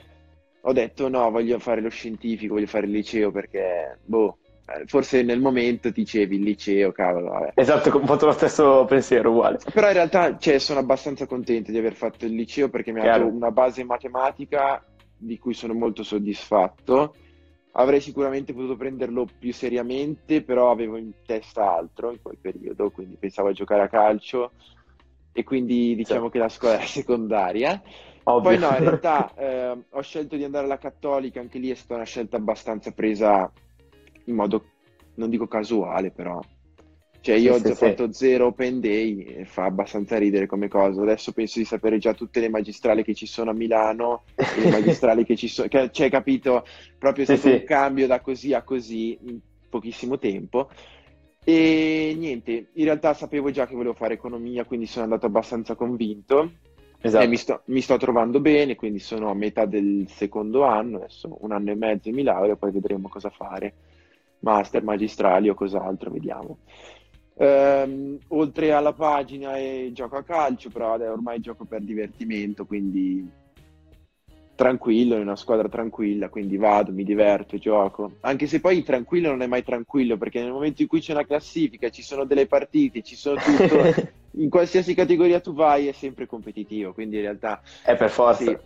ho detto no, voglio fare lo scientifico, voglio fare il liceo perché, boh, eh, forse nel momento dicevi il liceo, cavolo. Vabbè. Esatto, ho fatto lo stesso pensiero, uguale. Però in realtà cioè, sono abbastanza contento di aver fatto il liceo perché mi ha dato una base matematica di cui sono molto soddisfatto. Avrei sicuramente potuto prenderlo più seriamente, però avevo in testa altro in quel periodo, quindi pensavo a giocare a calcio e quindi diciamo sì. che la scuola era secondaria. Ovvio. Poi no, in realtà eh, ho scelto di andare alla Cattolica, anche lì è stata una scelta abbastanza presa in modo, non dico casuale, però. Cioè io sì, ho sì, fatto sì. zero open day e fa abbastanza ridere come cosa. Adesso penso di sapere già tutte le magistrali che ci sono a Milano le magistrali che ci sono. Cioè, capito? Proprio è stato un cambio da così a così in pochissimo tempo. E niente, in realtà sapevo già che volevo fare economia, quindi sono andato abbastanza convinto. Esatto. Mi sto, mi, sto, trovando bene, quindi sono a metà del secondo anno, adesso un anno e mezzo mi laureo, poi vedremo cosa fare master, magistrali o cos'altro, vediamo. Ehm, oltre alla pagina e gioco a calcio, però ormai gioco per divertimento, quindi tranquillo, in una squadra tranquilla, quindi vado, mi diverto, gioco. Anche se poi tranquillo non è mai tranquillo, perché nel momento in cui c'è una classifica, ci sono delle partite, ci sono tutto, in qualsiasi categoria tu vai è sempre competitivo, quindi in realtà... È per forza. Sì.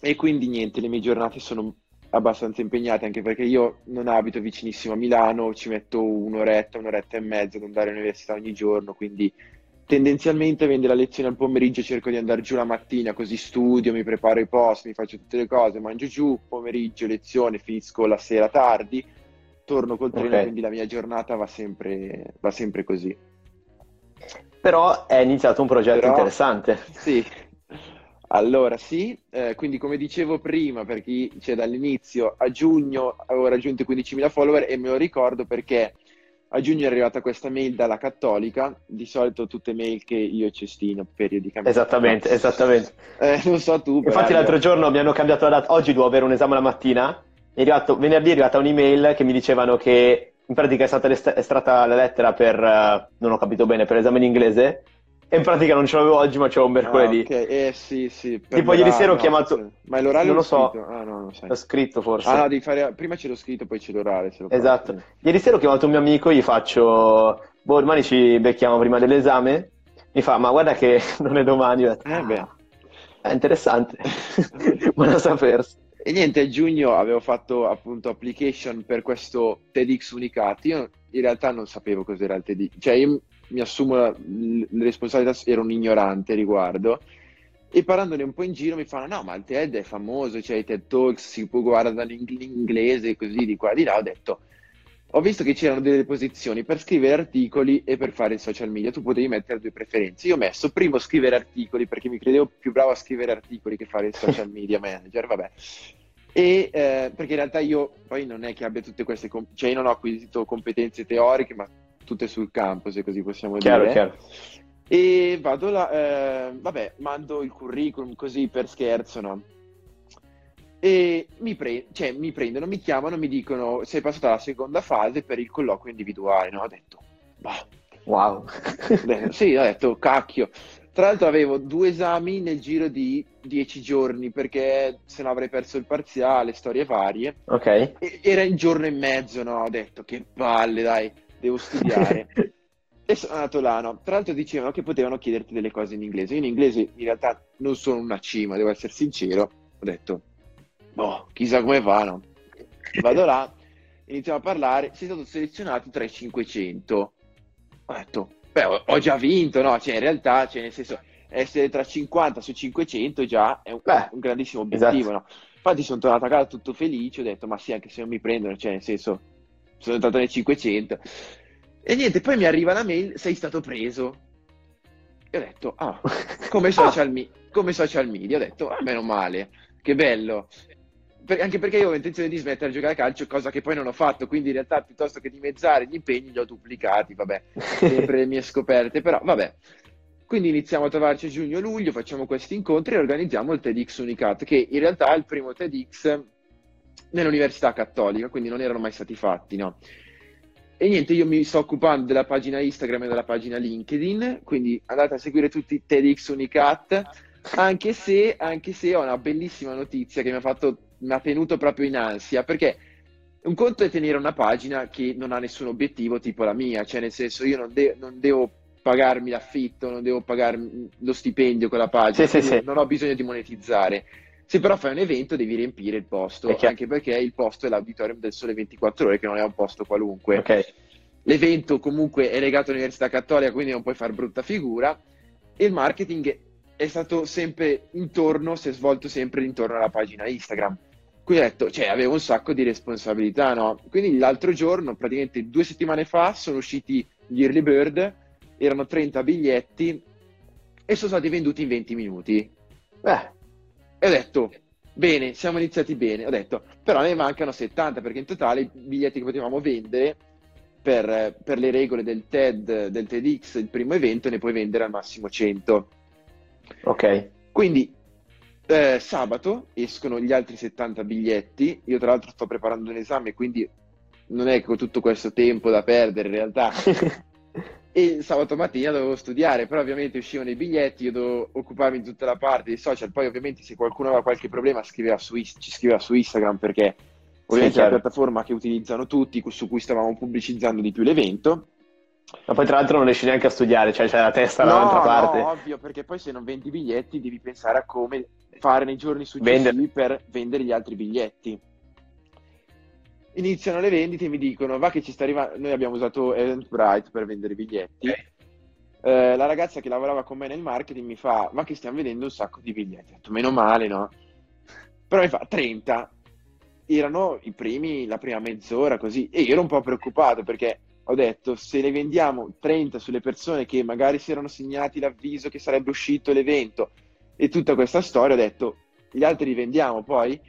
E quindi niente, le mie giornate sono abbastanza impegnate anche perché io non abito vicinissimo a Milano, ci metto un'oretta, un'oretta e mezza ad andare all'università ogni giorno, quindi tendenzialmente avendo la lezione al pomeriggio cerco di andare giù la mattina, così studio, mi preparo i post, mi faccio tutte le cose, mangio giù, pomeriggio lezione, finisco la sera tardi, torno col treno, okay. quindi la mia giornata va sempre, va sempre così. Però è iniziato un progetto Però, interessante. Sì, allora, sì, eh, quindi come dicevo prima, per chi c'è dall'inizio, a giugno avevo raggiunto i 15.000 follower e me lo ricordo perché a giugno è arrivata questa mail dalla Cattolica, di solito tutte mail che io cestino periodicamente. Esattamente, no? esattamente. Eh, non so tu. Infatti l'altro giorno mi hanno cambiato la data, oggi devo avere un esame la mattina, è arrivato, venerdì è arrivata un'email che mi dicevano che in pratica è stata estratta la lettera per, uh, non ho capito bene, per l'esame in inglese e in pratica non ce l'avevo oggi, ma ce l'ho un mercoledì. Ah, ok, eh sì, sì. Tipo ieri sera ho chiamato... Sì. Ma è l'orale non lo so. Ah, no, non sai. L'ho scritto forse. Ah, no, devi fare... Prima c'è lo scritto, poi c'è l'orale. esatto. Fai. Ieri sera ho chiamato un mio amico, gli faccio... Boh, domani ci becchiamo prima dell'esame. Mi fa, ma guarda che non è domani. Detto, eh beh. È interessante. Buona sapersi. E niente, a giugno avevo fatto appunto application per questo TEDx Unicati. Io in realtà non sapevo cos'era il TEDx. Cioè, io mi assumo la, le responsabilità, ero un ignorante riguardo. E parlandone un po' in giro mi fanno: No, ma il TED è famoso, c'è cioè i TED Talks, si può guardare in inglese, così di qua di là. Ho detto: Ho visto che c'erano delle posizioni per scrivere articoli e per fare social media. Tu potevi mettere due preferenze. Io ho messo primo scrivere articoli perché mi credevo più bravo a scrivere articoli che fare il social media manager. Vabbè. E eh, perché in realtà io poi non è che abbia tutte queste, com- cioè io non ho acquisito competenze teoriche, ma tutte sul campo, se così possiamo chiaro, dire. Chiaro. E vado là, eh, vabbè, mando il curriculum così per scherzo, no? E mi, pre- cioè, mi prendono, mi chiamano, mi dicono sei passato alla seconda fase per il colloquio individuale, no? Ho detto, bah. Wow. sì, ho detto, cacchio. Tra l'altro avevo due esami nel giro di dieci giorni perché se no avrei perso il parziale, storie varie. Ok. E- era in giorno e mezzo, no? Ho detto, che palle, dai devo studiare. e sono andato là, no? Tra l'altro dicevano che potevano chiederti delle cose in inglese. Io in inglese in realtà non sono una cima, devo essere sincero. Ho detto, boh, chissà come fa, no? Vado là, iniziamo a parlare, sei stato selezionato tra i 500. Ho detto, beh, ho già vinto, no? Cioè, in realtà, cioè, nel senso, essere tra 50 su 500 già è un, beh, un grandissimo obiettivo, esatto. no? Infatti sono tornato a casa tutto felice, ho detto, ma sì, anche se non mi prendono, cioè, nel senso, sono entrato nel 500. E niente, poi mi arriva la mail, sei stato preso. E ho detto, ah, come social, me- come social media. Ho detto, ah, meno male, che bello. Per- anche perché io avevo intenzione di smettere di giocare a calcio, cosa che poi non ho fatto, quindi in realtà piuttosto che dimezzare gli impegni li ho duplicati, vabbè, sempre le mie scoperte, però vabbè. Quindi iniziamo a trovarci giugno-luglio, facciamo questi incontri e organizziamo il TEDx Unicat, che in realtà è il primo TEDx nell'università cattolica, quindi non erano mai stati fatti, no? E niente, io mi sto occupando della pagina Instagram e della pagina LinkedIn, quindi andate a seguire tutti TEDx Unicat, anche se, anche se ho una bellissima notizia che mi ha, fatto, mi ha tenuto proprio in ansia, perché un conto è tenere una pagina che non ha nessun obiettivo tipo la mia, cioè nel senso io non, de- non devo pagarmi l'affitto, non devo pagarmi lo stipendio con la pagina, sì, sì, non ho bisogno di monetizzare. Se però fai un evento devi riempire il posto, anche perché il posto è l'auditorium del Sole 24 ore, che non è un posto qualunque. Okay. L'evento comunque è legato all'Università Cattolica, quindi non puoi fare brutta figura. E il marketing è stato sempre intorno, si è svolto sempre intorno alla pagina Instagram. Quindi ho detto, cioè, avevo un sacco di responsabilità, no? Quindi l'altro giorno, praticamente due settimane fa, sono usciti gli early bird, erano 30 biglietti e sono stati venduti in 20 minuti. Beh, e ho detto, bene, siamo iniziati bene. Ho detto, però ne mancano 70 perché in totale i biglietti che potevamo vendere per, per le regole del TED, del TEDx, il primo evento, ne puoi vendere al massimo 100. Ok. Quindi eh, sabato escono gli altri 70 biglietti. Io, tra l'altro, sto preparando un esame, quindi non è che ho tutto questo tempo da perdere in realtà. e sabato mattina dovevo studiare, però ovviamente uscivano i biglietti, io dovevo occuparmi di tutta la parte dei social, poi ovviamente se qualcuno aveva qualche problema scriveva su, ci scriveva su Instagram perché ovviamente sì, è la piattaforma che utilizzano tutti, su cui stavamo pubblicizzando di più l'evento. Ma poi tra l'altro non riesci neanche a studiare, cioè c'è la testa no, dall'altra parte. No, ovvio, perché poi se non vendi biglietti devi pensare a come fare nei giorni successivi Vendere. per vendere gli altri biglietti iniziano le vendite e mi dicono va che ci sta arrivando noi abbiamo usato Eventbrite per vendere biglietti. Okay. eh, la ragazza che lavorava con me nel marketing mi fa va che stiamo vendendo un sacco di biglietti. Ho detto meno male no? Però mi fa 30 erano i primi la prima mezz'ora così. E io ero un po' preoccupato perché ho detto se ne vendiamo 30 sulle persone che magari si erano segnati l'avviso che sarebbe uscito l'evento e tutta questa storia ho detto gli altri li vendiamo poi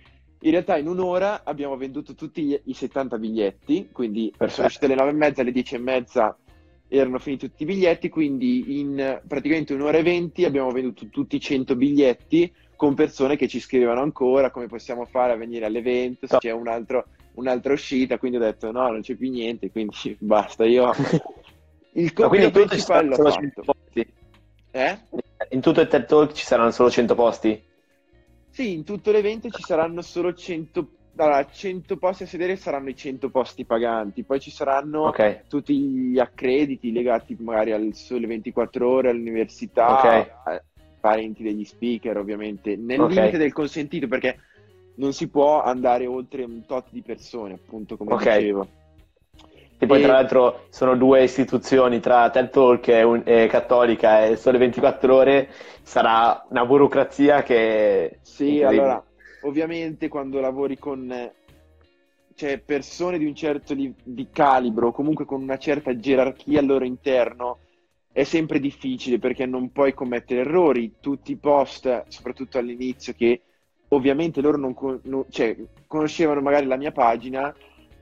in realtà in un'ora abbiamo venduto tutti i 70 biglietti, quindi sono uscite alle 9 e mezza, alle 10 e mezza erano finiti tutti i biglietti, quindi in praticamente un'ora e 20 abbiamo venduto tutti i 100 biglietti con persone che ci scrivevano ancora come possiamo fare a venire all'evento, se c'è un altro, un'altra uscita, quindi ho detto no, non c'è più niente, quindi basta, io il compito principale l'ho fatto. Eh? In tutto il TED Talk ci saranno solo 100 posti? Sì, in tutto l'evento ci saranno solo 100, allora, 100 posti a sedere, saranno i 100 posti paganti, poi ci saranno okay. tutti gli accrediti legati magari al sole 24 ore, all'università, okay. parenti degli speaker ovviamente, nel okay. limite del consentito perché non si può andare oltre un tot di persone, appunto come dicevo. E poi, e... tra l'altro, sono due istituzioni tra TED Talk e, un, e Cattolica e Sole 24 Ore. Sarà una burocrazia che. Sì, allora, ovviamente, quando lavori con cioè, persone di un certo li- di calibro, comunque con una certa gerarchia al loro interno, è sempre difficile perché non puoi commettere errori. Tutti i post, soprattutto all'inizio, che ovviamente loro non, con- non cioè, conoscevano magari la mia pagina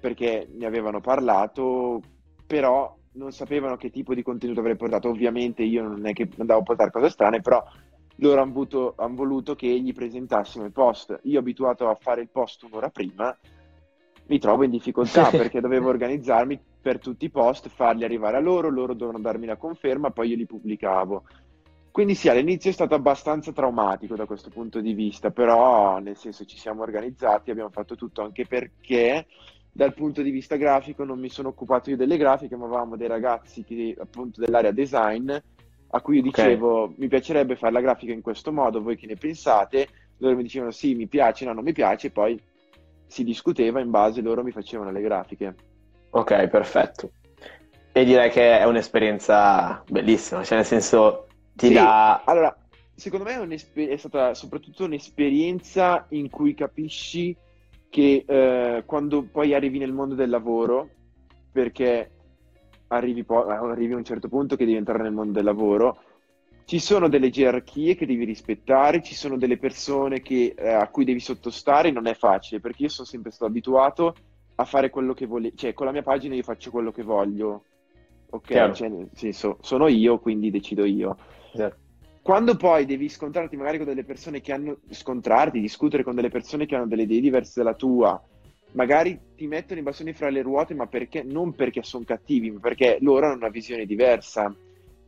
perché ne avevano parlato, però non sapevano che tipo di contenuto avrei portato. Ovviamente io non è che andavo a portare cose strane, però loro hanno voluto, han voluto che gli presentassimo il post. Io abituato a fare il post un'ora prima, mi trovo in difficoltà perché dovevo organizzarmi per tutti i post, farli arrivare a loro, loro dovevano darmi la conferma, poi io li pubblicavo. Quindi sì, all'inizio è stato abbastanza traumatico da questo punto di vista, però nel senso ci siamo organizzati, abbiamo fatto tutto anche perché dal punto di vista grafico non mi sono occupato io delle grafiche, ma avevamo dei ragazzi che, appunto dell'area design a cui io dicevo okay. mi piacerebbe fare la grafica in questo modo, voi che ne pensate? Loro mi dicevano sì, mi piace, no, non mi piace, poi si discuteva in base, loro mi facevano le grafiche. Ok, perfetto. E direi che è un'esperienza bellissima, cioè nel senso ti sì, dà... Allora, secondo me è, è stata soprattutto un'esperienza in cui capisci che eh, quando poi arrivi nel mondo del lavoro, perché arrivi, po- arrivi a un certo punto che devi entrare nel mondo del lavoro, ci sono delle gerarchie che devi rispettare, ci sono delle persone che, eh, a cui devi sottostare, non è facile, perché io sono sempre stato abituato a fare quello che voglio, cioè con la mia pagina io faccio quello che voglio, ok? Cioè, nel senso, sono io, quindi decido io. Esatto. Quando poi devi scontrarti magari con delle persone che hanno scontrarti, discutere con delle persone che hanno delle idee diverse dalla tua, magari ti mettono i bastoni fra le ruote, ma perché? Non perché sono cattivi, ma perché loro hanno una visione diversa.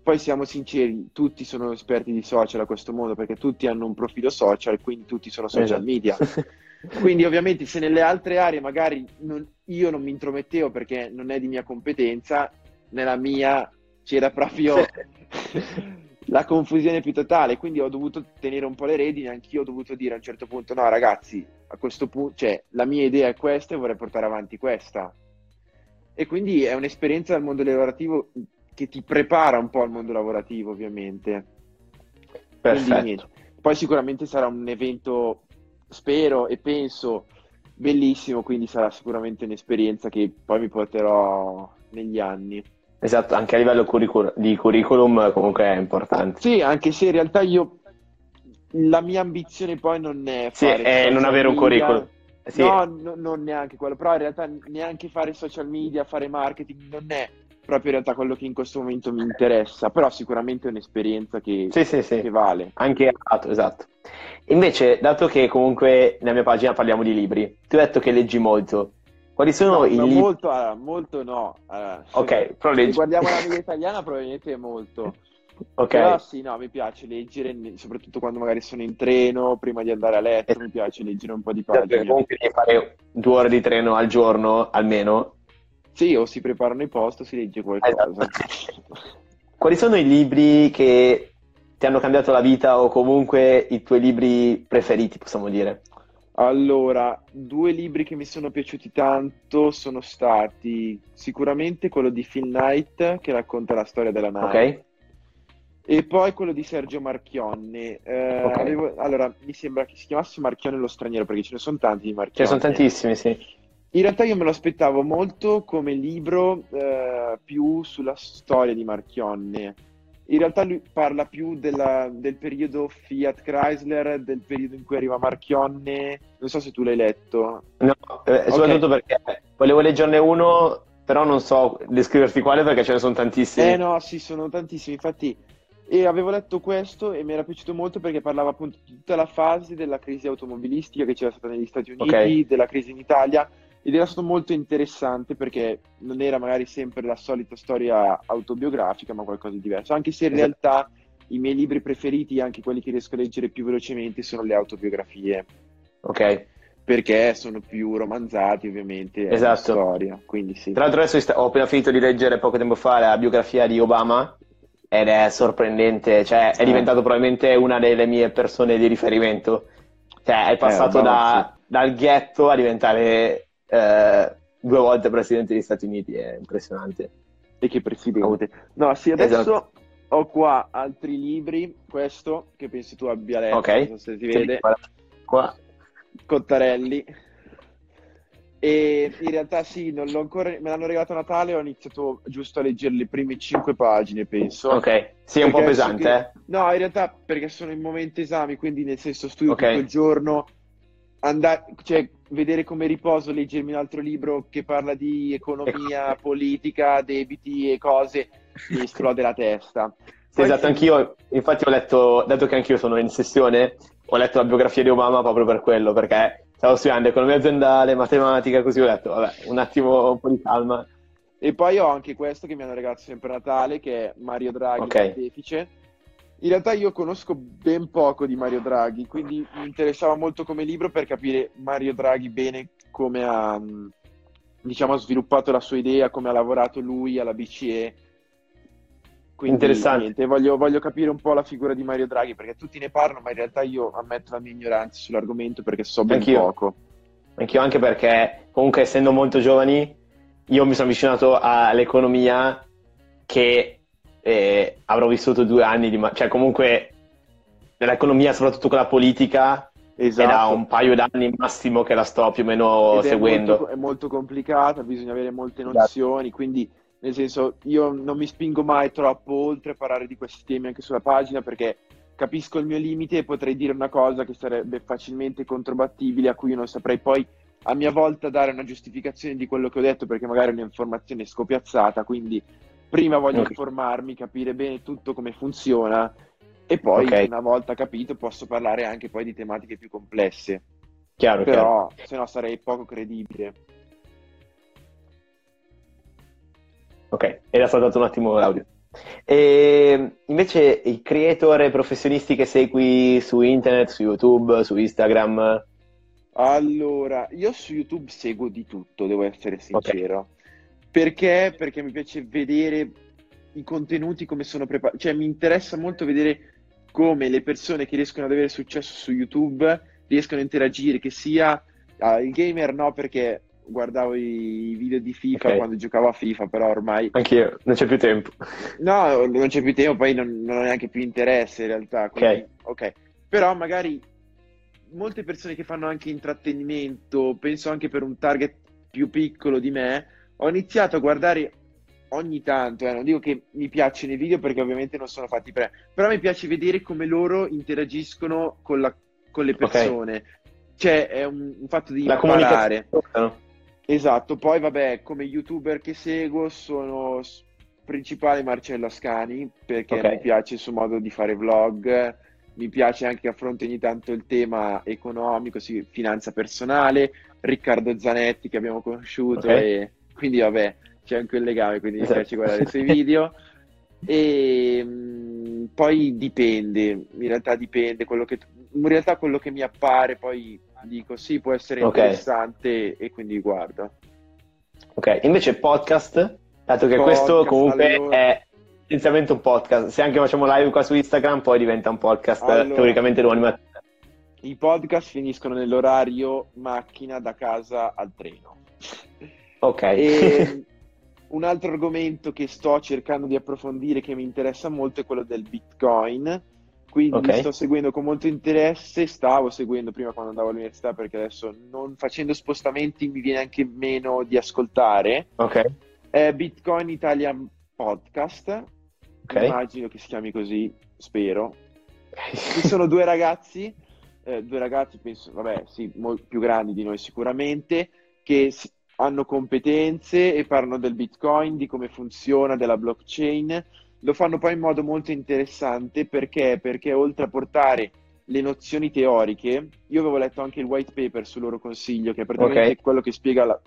Poi siamo sinceri, tutti sono esperti di social a questo modo, perché tutti hanno un profilo social, quindi tutti sono social esatto. media. Quindi ovviamente se nelle altre aree magari non, io non mi intromettevo perché non è di mia competenza, nella mia c'era proprio la confusione più totale, quindi ho dovuto tenere un po' le redini, anch'io ho dovuto dire a un certo punto no ragazzi, a questo punto, cioè la mia idea è questa e vorrei portare avanti questa. E quindi è un'esperienza del mondo lavorativo che ti prepara un po' al mondo lavorativo, ovviamente. Perfetto. Poi sicuramente sarà un evento, spero e penso, bellissimo, quindi sarà sicuramente un'esperienza che poi mi porterò negli anni. Esatto, anche a livello curricul- di curriculum comunque è importante. Sì, anche se in realtà io la mia ambizione poi non è sì, è non avere un curriculum. Sì. No, no, non neanche quello, però in realtà neanche fare social media, fare marketing non è proprio in realtà quello che in questo momento mi interessa, però sicuramente è un'esperienza che, sì, sì, sì. che vale. Anche esatto, esatto. Invece, dato che comunque nella mia pagina parliamo di libri, tu hai detto che leggi molto. Quali sono no, i no? Molto, uh, molto no. Uh, ok, però leggi. Se guardiamo la media italiana, probabilmente è molto. Ok. Però sì, no, mi piace leggere, soprattutto quando magari sono in treno, prima di andare a letto, mi piace leggere un po' di pagine. Perché comunque devi fare due ore di treno al giorno, almeno. Sì, o si preparano i post o si legge qualcosa. Esatto. Quali sono i libri che ti hanno cambiato la vita o comunque i tuoi libri preferiti, possiamo dire? Allora, due libri che mi sono piaciuti tanto sono stati sicuramente quello di Phil Knight che racconta la storia della nave. Ok. E poi quello di Sergio Marchionne. Eh, Ok. avevo- allora, mi sembra che si chiamasse Marchionne lo straniero, perché ce ne sono tanti di Ce Marchionne. ne sono tantissimi, sì. In realtà io me lo aspettavo molto come libro eh, più sulla storia di Marchionne. In realtà lui parla più della- del periodo Fiat Chrysler, del periodo in cui arriva Marchionne. Non so se tu l'hai letto. No, eh, soprattutto perché volevo leggerne uno, però non so descriverti quale perché ce ne sono tantissimi. Eh no, sì, sono tantissimi. Infatti, e avevo letto questo e mi era piaciuto molto perché parlava appunto di tutta la fase della crisi automobilistica che c'era stata negli Stati Uniti, Ok. della crisi in Italia. Ed era stato molto interessante perché non era magari sempre la solita storia autobiografica, ma qualcosa di diverso. Anche se in Esatto. realtà i miei libri preferiti, anche quelli che riesco a leggere più velocemente, sono le autobiografie, Ok. perché sono più romanzati, ovviamente, Esatto. storia. Quindi sì. Tra l'altro adesso ho appena finito di leggere poco tempo fa la biografia di Obama ed è sorprendente, cioè è Eh. diventato probabilmente una delle mie persone di riferimento. Cioè è passato Obama, da- dal ghetto a diventare eh, due volte presidente degli Stati Uniti, è impressionante. E che presidente. No, sì, adesso Esatto. ho qua altri libri, questo che penso tu abbia letto, Ok. non so se si vede, Qua. Cottarelli. E in realtà sì, non l'ho ancora, me l'hanno regalato a Natale, ho iniziato giusto a leggere le prime cinque pagine, penso. Ok, sì, è un po' pesante, che- eh. No, in realtà perché sono in momento esami, quindi nel senso studio Ok. tutto il giorno, andare, cioè vedere come riposo, leggermi un altro libro che parla di economia, politica, debiti e cose, mi esplode la testa. Sì, Poi esatto, anch'io, infatti ho letto, dato che anch'io sono in sessione, ho letto la biografia di Obama proprio per quello, perché stavo studiando economia aziendale, matematica, così ho detto, vabbè, un attimo, un po' di calma. E poi ho anche questo che mi hanno regalato sempre a Natale, che è Mario Draghi, Ok. Pontefice. In realtà io conosco ben poco di Mario Draghi, quindi mi interessava molto come libro per capire Mario Draghi bene come ha, mh, diciamo, sviluppato la sua idea, come ha lavorato lui alla BCE. Quindi, Interessante. voglio, voglio capire un po' la figura di Mario Draghi, perché tutti ne parlano, ma in realtà io ammetto la mia ignoranza sull'argomento perché so ben Anch'io. poco. Anch'io anche perché, comunque, essendo molto giovani, io mi sono avvicinato all'economia che eh, avrò vissuto due anni di... ma- cioè comunque nell'economia, soprattutto con la politica, è da Esatto. un paio d'anni massimo che la sto più o meno Ed è seguendo. molto, è molto complicata, bisogna avere molte Esatto. nozioni, quindi nel senso io non mi spingo mai troppo oltre a parlare di questi temi anche sulla pagina perché capisco il mio limite e potrei dire una cosa che sarebbe facilmente controbattibile a cui io non saprei poi a mia volta dare una giustificazione di quello che ho detto perché magari è un'informazione scopiazzata, quindi prima voglio Ok. informarmi, capire bene tutto come funziona e poi Ok. una volta capito posso parlare anche poi di tematiche più complesse. Chiaro, però chiaro. se no sarei poco credibile. Ok, era saltato un attimo l'audio. E invece i creator professionisti che segui su internet, su YouTube, su Instagram? Allora, io su YouTube seguo di tutto, devo essere sincero. Okay. Perché? Perché mi piace vedere i contenuti come sono preparati, cioè mi interessa molto vedere come le persone che riescono ad avere successo su YouTube riescono a interagire, che sia uh, il gamer no perché guardavo i video di FIFA okay. quando giocavo a FIFA, però ormai... Anch'io, non c'è più tempo. No, non c'è più tempo, poi non, non ho neanche più interesse in realtà. Quindi, ok. Ok, però magari molte persone che fanno anche intrattenimento, penso anche per un target più piccolo di me, ho iniziato a guardare ogni tanto, eh, non dico che mi piacciono i video perché ovviamente non sono fatti per però mi piace vedere come loro interagiscono con, la, con le persone. Okay. Cioè, è un, un fatto di la imparare. Esatto, poi vabbè, come youtuber che seguo sono principale Marcello Ascani perché okay. mi piace il suo modo di fare vlog, mi piace anche che affronti ogni tanto il tema economico, sì, finanza personale, Riccardo Zanetti che abbiamo conosciuto okay. e quindi vabbè, c'è anche il legame, quindi esatto. mi piace guardare i suoi video. E mh, mm, poi dipende, in realtà dipende, quello che, in realtà quello che mi appare poi dico sì, può essere okay. interessante e quindi guardo. Ok, invece podcast, dato che podcast, questo comunque allora... è essenzialmente un podcast, se anche facciamo live qua su Instagram poi diventa un podcast allora... teoricamente domani mattina. I podcast finiscono nell'orario macchina da casa al treno. Ok. E un altro argomento che sto cercando di approfondire che mi interessa molto è quello del Bitcoin quindi okay. sto seguendo con molto interesse, stavo seguendo prima quando andavo all'università perché adesso non facendo spostamenti mi viene anche meno di ascoltare. Ok. Eh, Bitcoin Italian Podcast, okay. immagino che si chiami così, spero. Ci sono due ragazzi, eh, due ragazzi penso, vabbè sì, più grandi di noi sicuramente, che hanno competenze e parlano del Bitcoin, di come funziona, della blockchain lo fanno poi in modo molto interessante perché, perché oltre a portare le nozioni teoriche, io avevo letto anche il white paper sul loro consiglio, che è praticamente okay. quello che spiega la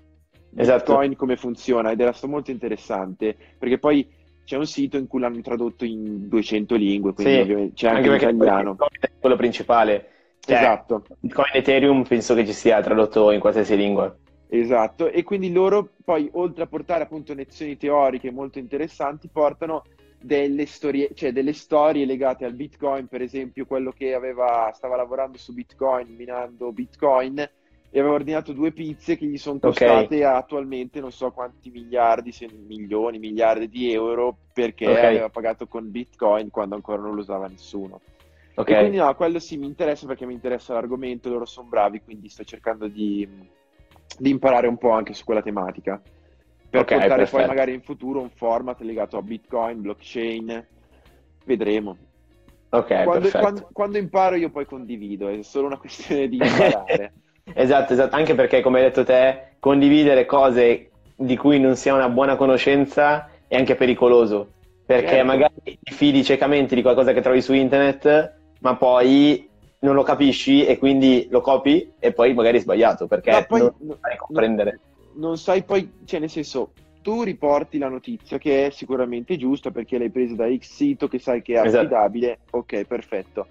esatto. Bitcoin come funziona ed era stato molto interessante perché poi c'è un sito in cui l'hanno tradotto in 200 lingue, quindi sì, c'è anche, anche l'italiano. È quello principale. Cioè, esatto. Bitcoin Ethereum penso che ci sia tradotto in qualsiasi lingua. Esatto, e quindi loro poi oltre a portare appunto nozioni teoriche molto interessanti, portano delle storie, cioè delle storie legate al Bitcoin, per esempio quello che aveva, stava lavorando su Bitcoin, minando Bitcoin, e aveva ordinato due pizze che gli sono costate okay. attualmente non so quanti miliardi, se milioni, miliardi di euro, perché okay. aveva pagato con Bitcoin quando ancora non lo usava nessuno. Okay. E quindi no, quello sì mi interessa perché mi interessa l'argomento, loro sono bravi, quindi sto cercando di, di imparare un po' anche su quella tematica per okay, portare perfetto. poi magari in futuro un format legato a Bitcoin, blockchain, vedremo. Ok, quando, quando, quando, imparo io poi condivido, è solo una questione di imparare. esatto, esatto, anche perché come hai detto te, condividere cose di cui non si ha una buona conoscenza è anche pericoloso, perché certo. magari ti fidi ciecamente di qualcosa che trovi su internet, ma poi non lo capisci e quindi lo copi e poi magari è sbagliato perché no, poi, non sai comprendere. No non sai poi, cioè nel senso, tu riporti la notizia che è sicuramente giusta perché l'hai presa da X sito che sai che è esatto. affidabile, ok, perfetto.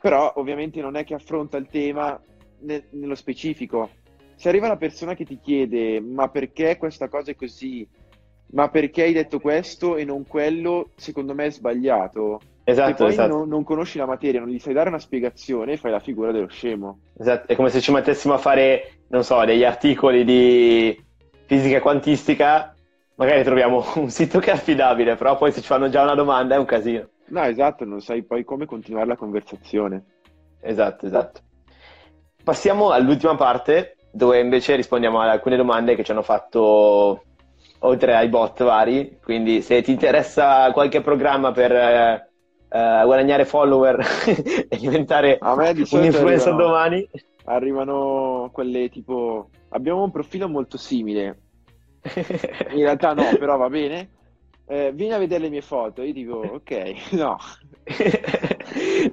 Però ovviamente non è che affronta il tema ne- nello specifico. Se arriva la persona che ti chiede ma perché questa cosa è così, ma perché hai detto questo e non quello, secondo me è sbagliato. Esatto, Se poi esatto. non, non, conosci la materia, non gli sai dare una spiegazione, fai la figura dello scemo. Esatto, è come se ci mettessimo a fare, non so, degli articoli di fisica quantistica, magari troviamo un sito che è affidabile, però poi se ci fanno già una domanda è un casino. No, esatto, non sai poi come continuare la conversazione. Esatto, esatto. Passiamo all'ultima parte, dove invece rispondiamo ad alcune domande che ci hanno fatto oltre ai bot vari. Quindi se ti interessa qualche programma per eh, uh, guadagnare follower e diventare un influencer arrivano, domani. Arrivano quelle tipo abbiamo un profilo molto simile. In realtà no, però va bene. eh, vieni a vedere le mie foto. Io dico, ok, no.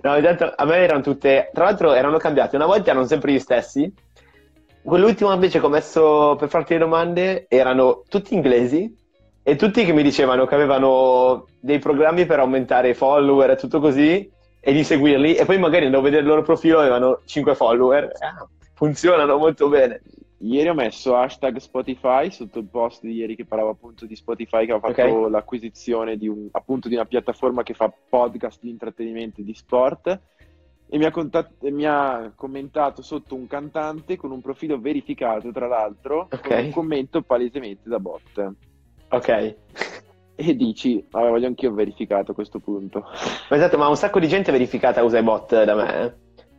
no, intanto a me erano tutte, tra l'altro erano cambiate, una volta erano sempre gli stessi, quell'ultimo invece che ho messo per farti le domande erano tutti inglesi e tutti che mi dicevano che avevano dei programmi per aumentare i follower e tutto così e di seguirli e poi magari andavo a vedere il loro profilo avevano 5 follower. Ah, funzionano molto bene. Ieri ho messo hashtag Spotify sotto il post di ieri che parlava appunto di Spotify che ha fatto okay. l'acquisizione di, un, appunto, di una piattaforma che fa podcast di intrattenimento e di sport e mi ha, contat- mi ha, commentato sotto un cantante con un profilo verificato tra l'altro okay. con un commento palesemente da bot. Ok. E dici, ah, voglio anch'io verificato a questo punto. Esatto, ma un sacco di gente verificata usa i bot da me.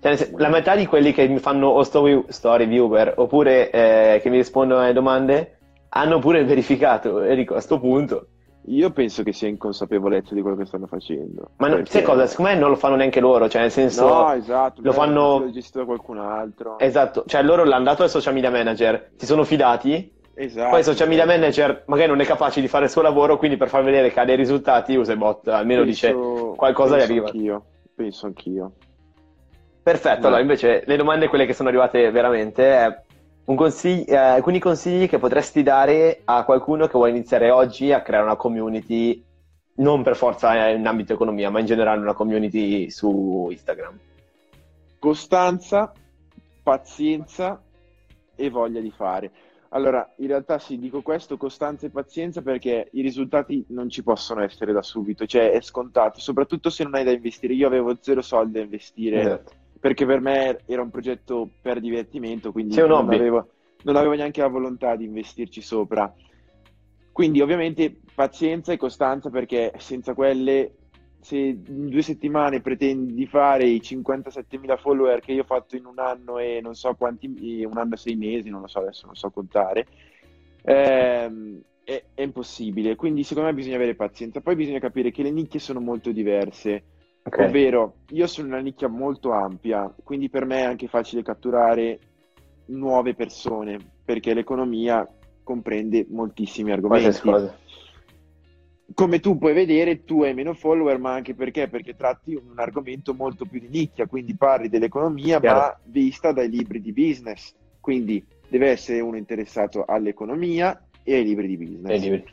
Eh. Cioè, la metà di quelli che mi fanno o story, story viewer oppure eh, che mi rispondono alle domande hanno pure verificato e dico a questo punto io penso che sia inconsapevolezza di quello che stanno facendo. Ma perché... sai cosa? Secondo me non lo fanno neanche loro, cioè nel senso... No, esatto, lo fanno... Lo gestito da qualcun altro. Esatto, cioè loro l'hanno dato al social media manager, si sono fidati, esatto, poi il social media manager magari non è capace di fare il suo lavoro, quindi per far vedere che ha dei risultati usa i bot, almeno penso... dice qualcosa gli arriva. Anch'io, penso anch'io. Perfetto, allora invece le domande, quelle che sono arrivate veramente, è consigli- eh, alcuni consigli che potresti dare a qualcuno che vuole iniziare oggi a creare una community, non per forza in ambito economia, ma in generale una community su Instagram. Costanza, pazienza e voglia di fare. Allora, in realtà sì, dico questo, costanza e pazienza perché i risultati non ci possono essere da subito, cioè è scontato, soprattutto se non hai da investire. Io avevo zero soldi da investire esatto perché per me era un progetto per divertimento, quindi non avevo, non avevo, neanche la volontà di investirci sopra. Quindi ovviamente pazienza e costanza perché senza quelle, se in due settimane pretendi di fare i 57.000 follower che io ho fatto in un anno e non so quanti, un anno e sei mesi, non lo so adesso, non so contare, ehm, è, è impossibile. Quindi secondo me bisogna avere pazienza. Poi bisogna capire che le nicchie sono molto diverse Okay. Ovvero, io sono una nicchia molto ampia, quindi per me è anche facile catturare nuove persone, perché l'economia comprende moltissimi argomenti. Come tu puoi vedere, tu hai meno follower, ma anche perché? Perché tratti un argomento molto più di nicchia, quindi parli dell'economia, Chiaro. ma vista dai libri di business. Quindi deve essere uno interessato all'economia e ai libri di business. Libri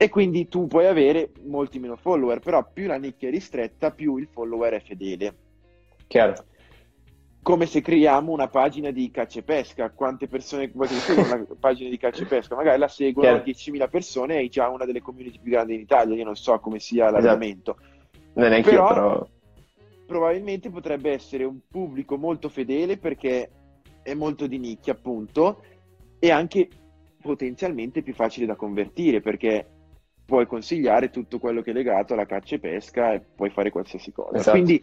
e quindi tu puoi avere molti meno follower, però più la nicchia è ristretta, più il follower è fedele. Chiaro. Come se creiamo una pagina di caccia e pesca, quante persone vuoi che seguono una pagina di caccia e pesca? Magari la seguono Chiaro. 10.000 persone e hai già una delle community più grandi in Italia, io non so come sia. Esatto. Non è però, io, però probabilmente potrebbe essere un pubblico molto fedele perché è molto di nicchia, appunto, e anche potenzialmente più facile da convertire perché puoi consigliare tutto quello che è legato alla caccia e pesca e puoi fare qualsiasi cosa. Esatto. Quindi,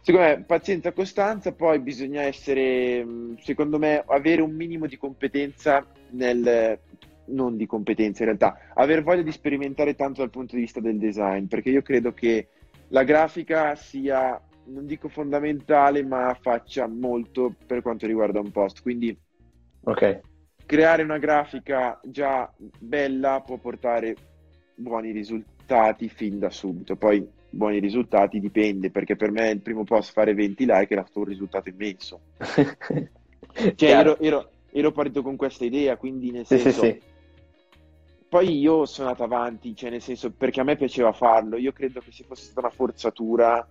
secondo me, pazienza costanza, poi bisogna essere, secondo me, avere un minimo di competenza nel, non di competenza in realtà, aver voglia di sperimentare tanto dal punto di vista del design, perché io credo che la grafica sia, non dico fondamentale, ma faccia molto per quanto riguarda un post. Quindi, okay. creare una grafica già bella può portare buoni risultati fin da subito. Poi buoni risultati dipende, perché per me il primo post fare 20 like era stato un risultato immenso. cioè, ero, ero, ero, partito con questa idea, quindi nel senso... Sì, sì, sì. Poi io sono andato avanti, cioè nel senso, perché a me piaceva farlo. Io credo che se fosse stata una forzatura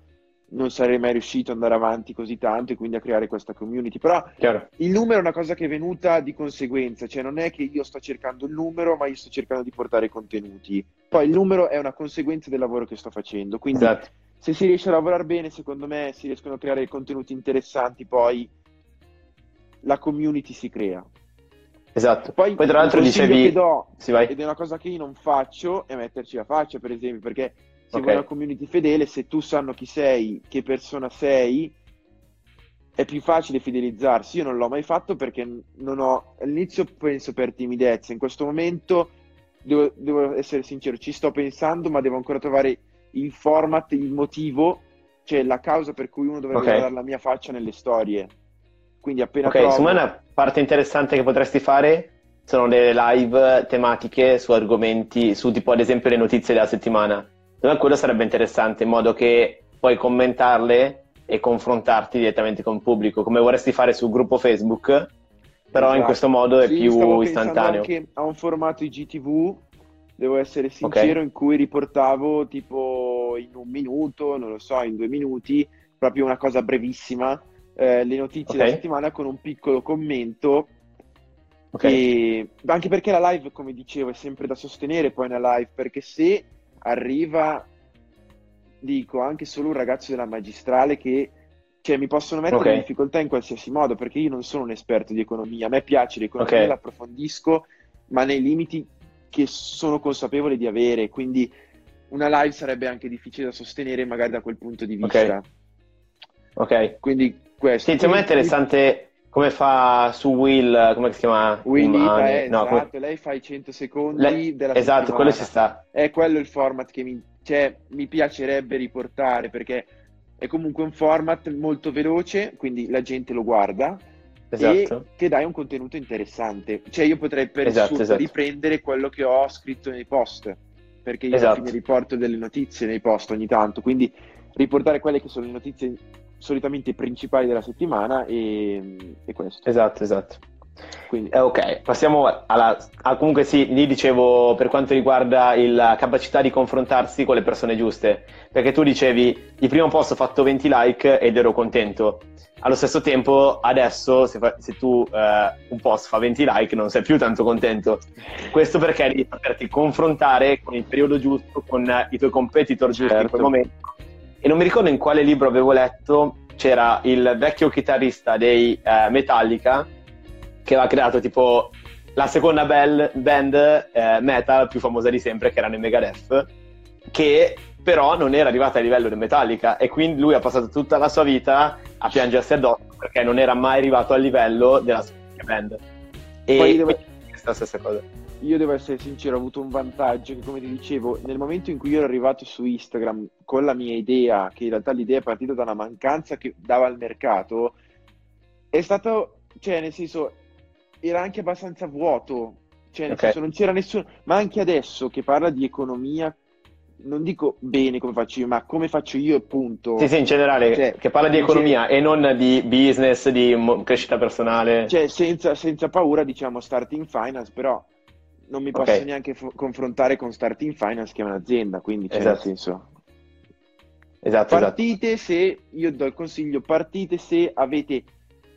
non sarei mai riuscito ad andare avanti così tanto e quindi a creare questa community. Però Chiaro. il numero è una cosa che è venuta di conseguenza, cioè non è che io sto cercando il numero, ma io sto cercando di portare contenuti. Poi il numero è una conseguenza del lavoro che sto facendo. Quindi esatto. se si riesce a lavorare bene, secondo me si riescono a creare contenuti interessanti, poi la community si crea. Esatto. Poi, Poi tra l'altro dicevi che do, ed è una cosa che io non faccio, è metterci la faccia, per esempio, perché se okay. vuoi una community fedele, se tu sanno chi sei, che persona sei, è più facile fidelizzarsi. Io non l'ho mai fatto perché non ho, all'inizio penso per timidezza, in questo momento devo, devo essere sincero, ci sto pensando, ma devo ancora trovare il format, il motivo, cioè la causa per cui uno dovrebbe okay. guardare la mia faccia nelle storie. Quindi appena Ok, trovo... secondo me una parte interessante che potresti fare sono delle live tematiche su argomenti, su tipo ad esempio le notizie della settimana. Secondo quello sarebbe interessante in modo che puoi commentarle e confrontarti direttamente con il pubblico, come vorresti fare sul gruppo Facebook, però esatto. in questo modo è sì, più istantaneo. anche a un formato IGTV, devo essere sincero, okay. in cui riportavo tipo in un minuto, non lo so, in due minuti, proprio una cosa brevissima, eh, le notizie okay. della settimana con un piccolo commento. Okay. E... Anche perché la live, come dicevo, è sempre da sostenere poi una live, perché se arriva dico anche solo un ragazzo della magistrale che cioè, mi possono mettere okay. in difficoltà in qualsiasi modo perché io non sono un esperto di economia, a me piace l'economia, okay. l'approfondisco, ma nei limiti che sono consapevole di avere, quindi una live sarebbe anche difficile da sostenere magari da quel punto di vista. Ok. ok. Quindi questo. Sì, secondo me è interessante come fa su Will, come si chiama? Will Ita, eh, no, esatto, come... lei fa i 100 secondi lei... della Esatto, settimana. quello ci sta. È quello il format che mi cioè, mi piacerebbe riportare perché è comunque un format molto veloce, quindi la gente lo guarda esatto. e che dai un contenuto interessante. Cioè io potrei per esatto, esatto. riprendere quello che ho scritto nei post, perché io esatto. alla riporto delle notizie nei post ogni tanto, quindi riportare quelle che sono le notizie solitamente principali della settimana e, e questo. Esatto, esatto. Quindi, eh, ok, passiamo alla... Ah, comunque sì, lì dicevo per quanto riguarda la capacità di confrontarsi con le persone giuste, perché tu dicevi il primo post ho fatto 20 like ed ero contento. Allo stesso tempo, adesso, se, fa... se tu eh, un post fa 20 like, non sei più tanto contento. Questo perché devi saperti confrontare con il periodo giusto, con i tuoi competitor giusti certo. in quel momento. E non mi ricordo in quale libro avevo letto, c'era il vecchio chitarrista dei eh, Metallica che aveva creato tipo la seconda bell, band eh, metal più famosa di sempre, che erano i Megadeth, che però non era arrivata a livello di Metallica e quindi lui ha passato tutta la sua vita a piangersi addosso perché non era mai arrivato al livello della sua band. E Poi devo... questa stessa cosa. Io devo essere sincero, ho avuto un vantaggio che, come ti dicevo, nel momento in cui io ero arrivato su Instagram con la mia idea, che in realtà l'idea è partita da una mancanza che dava al mercato, è stato, cioè, nel senso, era anche abbastanza vuoto, cioè nel okay. senso non c'era nessuno, ma anche adesso che parla di economia, non dico bene come faccio io, ma come faccio io, appunto. Sì, sì, in generale, cioè, che parla di economia cioè, e non di business, di crescita personale. Cioè, senza, senza paura, diciamo, starting finance, però non mi posso okay. neanche f- confrontare con starting finance, che è un'azienda, quindi, cioè, esatto. nel senso... Esatto, esatto. partite esatto. se, io do il consiglio, partite se avete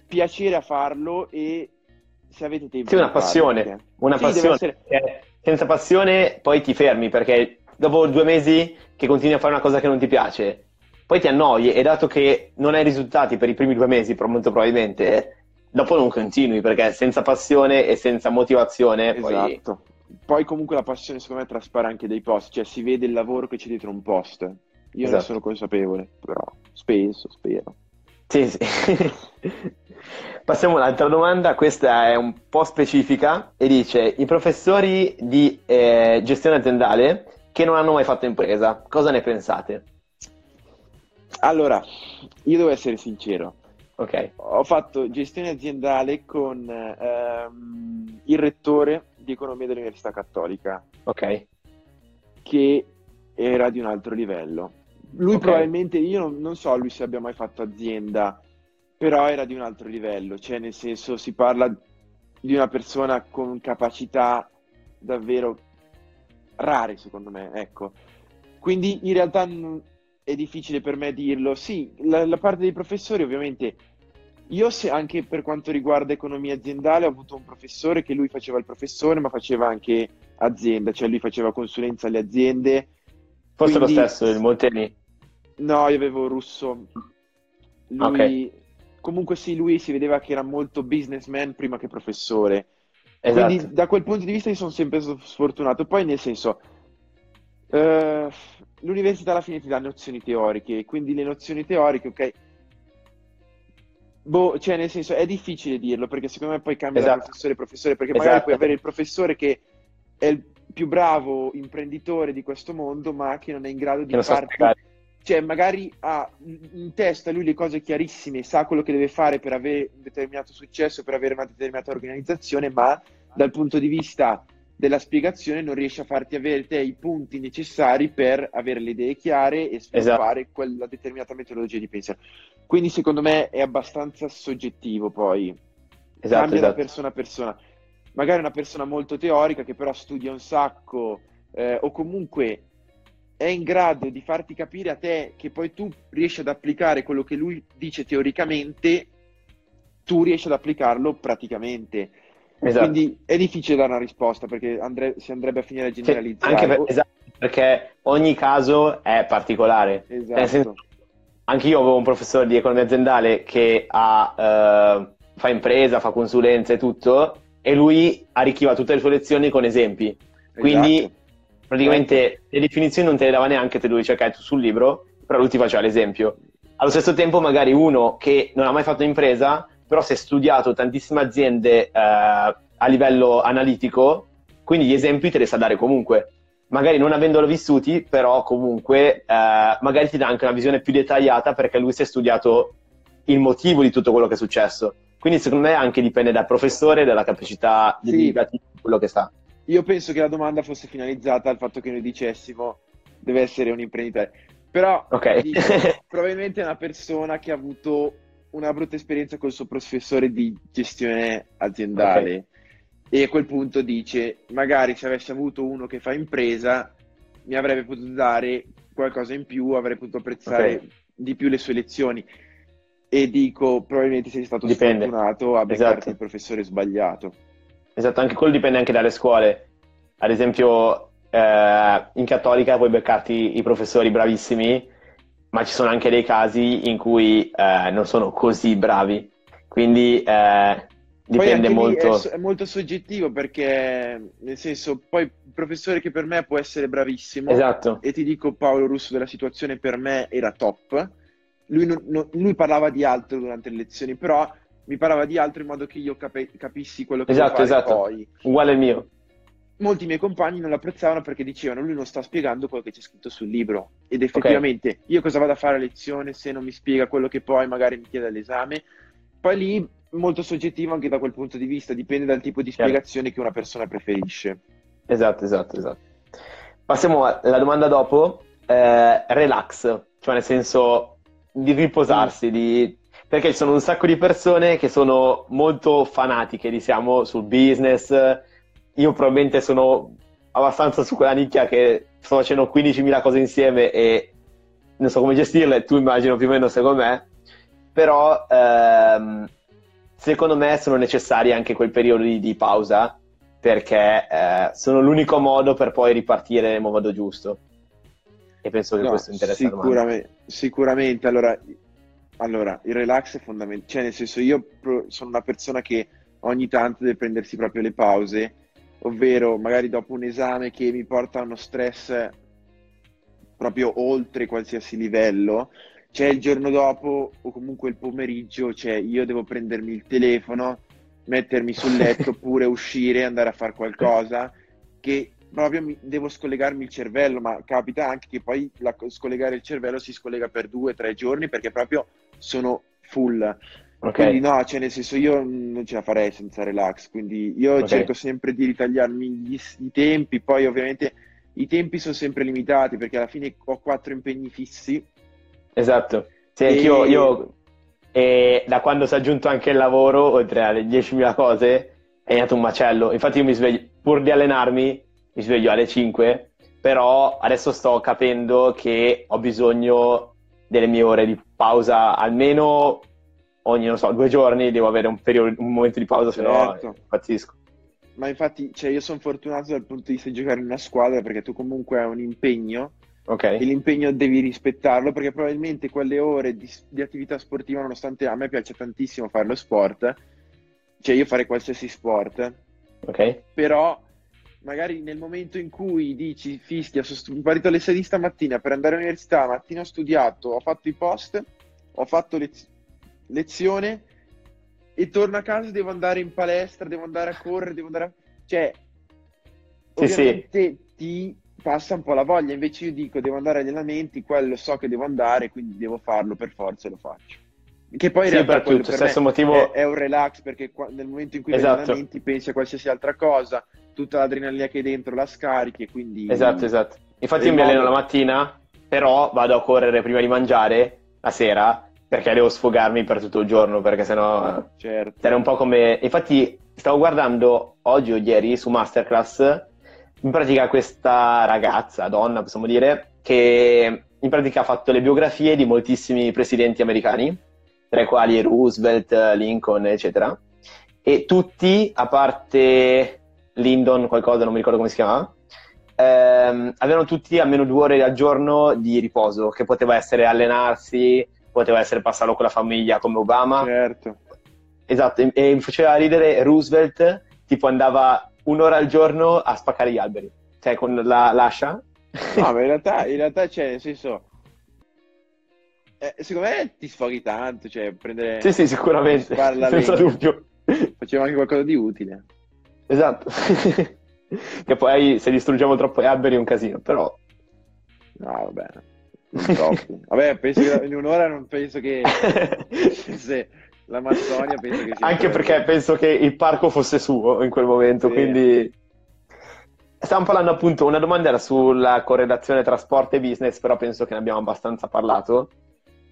piacere a farlo e se avete tempo. Sì, una passione. Fare, una sì, passione. Essere... Senza passione poi ti fermi perché dopo due mesi che continui a fare una cosa che non ti piace, poi ti annoi e dato che non hai risultati per i primi due mesi, molto probabilmente, dopo non continui perché senza passione e senza motivazione esatto. poi... Poi comunque la passione secondo me traspare anche dei post, cioè si vede il lavoro che c'è dietro un post. Io esatto. ne sono consapevole, però spesso, spero. Sì, sì. Passiamo all'altra domanda, questa è un po' specifica e dice i professori di eh, gestione aziendale che non hanno mai fatto impresa, cosa ne pensate? Allora, io devo essere sincero. Ok. Ho fatto gestione aziendale con ehm, il rettore di economia dell'Università Cattolica. Ok. Che era di un altro livello. Lui okay. probabilmente, io non, non so lui se abbia mai fatto azienda però era di un altro livello, cioè nel senso si parla di una persona con capacità davvero rare secondo me, ecco. Quindi in realtà è difficile per me dirlo. Sì, la, la parte dei professori ovviamente io se, anche per quanto riguarda economia aziendale ho avuto un professore che lui faceva il professore ma faceva anche azienda, cioè lui faceva consulenza alle aziende. Forse quindi... lo stesso, il Monteni? No, io avevo Russo. Lui, okay comunque sì, lui si vedeva che era molto businessman prima che professore. Esatto. Quindi da quel punto di vista io sono sempre sfortunato. Poi nel senso, eh, l'università alla fine ti dà nozioni teoriche, quindi le nozioni teoriche, ok? Boh, cioè nel senso è difficile dirlo perché secondo me poi cambia esatto. da professore a professore perché magari esatto. puoi avere il professore che è il più bravo imprenditore di questo mondo ma che non è in grado di farti cioè magari ha in testa lui le cose chiarissime, sa quello che deve fare per avere un determinato successo, per avere una determinata organizzazione, ma dal punto di vista della spiegazione non riesce a farti avere te i punti necessari per avere le idee chiare e sviluppare esatto. quella determinata metodologia di pensiero. Quindi secondo me è abbastanza soggettivo poi, esatto, cambia esatto. da persona a persona. Magari una persona molto teorica che però studia un sacco eh, o comunque è in grado di farti capire a te che poi tu riesci ad applicare quello che lui dice teoricamente, tu riesci ad applicarlo praticamente. Esatto. Quindi è difficile dare una risposta perché andre- si andrebbe a finire a generalizzare. Anche per, esatto, perché ogni caso è particolare. Esatto. Senso, anche io avevo un professore di economia aziendale che ha, eh, fa impresa, fa consulenza e tutto, e lui arricchiva tutte le sue lezioni con esempi. Quindi esatto. Praticamente le definizioni non te le dava neanche, te dovevi cercare tu sul libro, però lui ti faceva l'esempio. Allo stesso tempo magari uno che non ha mai fatto impresa però si è studiato tantissime aziende eh, a livello analitico, quindi gli esempi te li sa dare comunque. Magari non avendolo vissuti, però comunque eh, magari ti dà anche una visione più dettagliata perché lui si è studiato il motivo di tutto quello che è successo. Quindi secondo me anche dipende dal professore dalla capacità sì. di quello che sa. Io penso che la domanda fosse finalizzata al fatto che noi dicessimo deve essere un imprenditore. Però okay. dico, probabilmente è una persona che ha avuto una brutta esperienza col suo professore di gestione aziendale okay. e a quel punto dice magari se avessi avuto uno che fa impresa mi avrebbe potuto dare qualcosa in più, avrei potuto apprezzare okay. di più le sue lezioni e dico probabilmente sei stato dipende. sfortunato a beccare esatto. il professore sbagliato. Esatto, anche quello dipende anche dalle scuole. Ad esempio eh, in cattolica puoi beccarti i professori bravissimi ma ci sono anche dei casi in cui eh, non sono così bravi. Quindi eh, dipende molto. È, è, molto soggettivo perché, nel senso, poi il professore che per me può essere bravissimo, esatto. e ti dico Paolo Russo della situazione per me era top. Lui, non, non, lui parlava di altro durante le lezioni, però mi parlava di altro in modo che io capi, capissi quello che esatto, esatto. poi. Uguale al mio molti miei compagni non lo apprezzavano perché dicevano lui non sta spiegando quello che c'è scritto sul libro ed effettivamente okay. io cosa vado a fare a lezione se non mi spiega quello che poi magari mi chiede all'esame poi lì molto soggettivo anche da quel punto di vista dipende dal tipo di spiegazione che una persona preferisce esatto esatto esatto passiamo alla domanda dopo eh, relax cioè nel senso di riposarsi mm. di perché ci sono un sacco di persone che sono molto fanatiche diciamo sul business io probabilmente sono abbastanza su quella nicchia che sto facendo 15.000 cose insieme e non so come gestirle, tu immagino più o meno sei me, però ehm, secondo me sono necessari anche quei periodi di pausa perché eh, sono l'unico modo per poi ripartire nel modo giusto. E penso che no, questo interessi sicuramente, sicuramente. Allora, allora, il relax è fondamentale. Cioè, nel senso, io sono una persona che ogni tanto deve prendersi proprio le pause ovvero magari dopo un esame che mi porta a uno stress proprio oltre qualsiasi livello, c'è il giorno dopo o comunque il pomeriggio, cioè io devo prendermi il telefono, mettermi sul letto oppure uscire, andare a fare qualcosa che proprio mi, devo scollegarmi il cervello, ma capita anche che poi la, scollegare il cervello si scollega per due o tre giorni perché proprio sono full. Okay. Quindi no, cioè nel senso io non ce la farei senza relax, quindi io okay. cerco sempre di ritagliarmi gli, i tempi, poi ovviamente i tempi sono sempre limitati perché alla fine ho quattro impegni fissi. Esatto, sì, e... io, io e da quando si è aggiunto anche il lavoro, oltre alle 10.000 cose, è iniziato un macello. Infatti io mi sveglio, pur di allenarmi, mi sveglio alle 5, però adesso sto capendo che ho bisogno delle mie ore di pausa almeno ogni, non so, due giorni devo avere un, periodo, un momento di pausa, se certo. no impazzisco. Ma infatti, cioè, io sono fortunato dal punto di vista di giocare in una squadra perché tu comunque hai un impegno okay. e l'impegno devi rispettarlo perché probabilmente quelle ore di, di, attività sportiva, nonostante a me piace tantissimo fare lo sport, cioè io fare qualsiasi sport, okay. però magari nel momento in cui dici fischia, sono partito alle 6 di stamattina per andare all'università, mattina ho studiato, ho fatto i post, ho fatto lezioni lezione e torno a casa, devo andare in palestra, devo andare a correre, devo andare a... Cioè, sì, ovviamente sì. ti passa un po' la voglia, invece io dico devo andare agli allenamenti, quello so che devo andare, quindi devo farlo per forza e lo faccio. Che poi in Sì, realtà tutto, per stesso me motivo- è, è un relax perché qua- nel momento in cui Esatto. allenamenti pensi a qualsiasi altra cosa, tutta l'adrenalina che hai dentro la scarichi e quindi... Esatto, esatto. Infatti io mi alleno la mattina, però vado a correre prima di mangiare la sera perché devo sfogarmi per tutto il giorno, perché sennò Certo. era un po' come... Infatti stavo guardando oggi o ieri su Masterclass, in pratica questa ragazza, donna possiamo dire, che in pratica ha fatto le biografie di moltissimi presidenti americani, tra i quali Roosevelt, Lincoln, eccetera, e tutti, a parte Lyndon, qualcosa, non mi ricordo come si chiamava, ehm, avevano tutti almeno due ore al giorno di riposo, che poteva essere allenarsi, poteva essere passarlo con la famiglia come Obama. Certo. Esatto, e, mi faceva ridere Roosevelt, tipo andava un'ora al giorno a spaccare gli alberi, cioè con la l'ascia. No, ma in realtà, in realtà c'è, nel senso... eh, secondo me ti sfoghi tanto, cioè prendere... Sì, sì, sicuramente, senza dubbio. Faceva anche qualcosa di utile. Esatto. che poi se distruggiamo troppo gli alberi è un casino, però... No, vabbè. Vabbè, penso che in un'ora non penso che... se l'Amazzonia penso che sia... Anche perché penso che il parco fosse suo in quel momento, Sì. quindi... Stiamo parlando appunto, una domanda era sulla correlazione tra sport e business, però penso che ne abbiamo abbastanza parlato.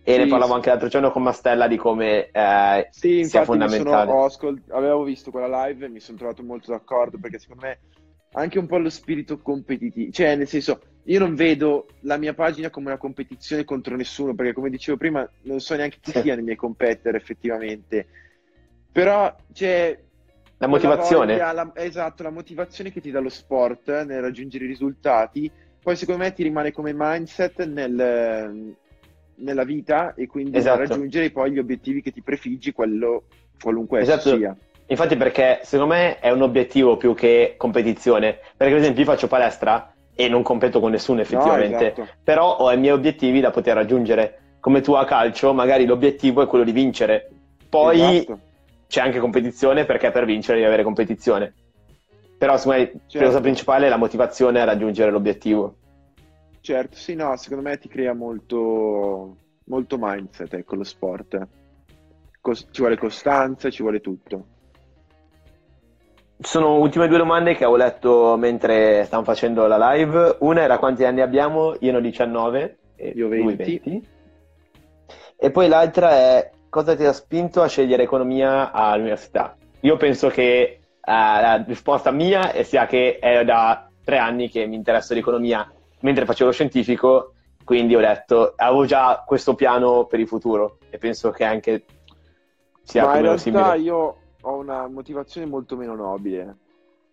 E Sì, ne parlavo anche l'altro giorno con Mastella di come eh, Sì, sia sono, fondamentale. ho ascol- avevo visto quella live e mi sono trovato molto d'accordo perché secondo me anche un po' lo spirito competitivo, cioè nel senso io non vedo la mia pagina come una competizione contro nessuno perché come dicevo prima non so neanche chi siano i miei competitor effettivamente, però c'è La quella motivazione. voglia, la- esatto, la motivazione che ti dà lo sport nel raggiungere i risultati, poi secondo me ti rimane come mindset nel- nella vita e quindi Esatto. raggiungere poi gli obiettivi che ti prefiggi, quello qualunque Esatto. sia. Infatti perché secondo me è un obiettivo più che competizione. Perché ad esempio io faccio palestra e non competo con nessuno effettivamente, No, esatto. però ho i miei obiettivi da poter raggiungere. Come tu a calcio, magari l'obiettivo è quello di vincere. Poi Esatto. c'è anche competizione perché per vincere devi avere competizione. Però secondo me la cosa principale è la motivazione a raggiungere l'obiettivo. Certo, sì, no, secondo me ti crea molto, molto mindset, ecco, lo sport. Cos- ci vuole costanza, ci vuole tutto. Sono ultime due domande che avevo letto mentre stavamo facendo la live. Una era quanti anni abbiamo? Io ne ho 19 e Io lui 20. E poi l'altra è cosa ti ha spinto a scegliere economia all'università? Io penso che eh, la risposta mia sia che è da tre anni che mi interesso di economia mentre facevo lo scientifico, quindi ho detto avevo già questo piano per il futuro e penso che anche sia Ma in realtà simile. io ho una motivazione molto meno nobile,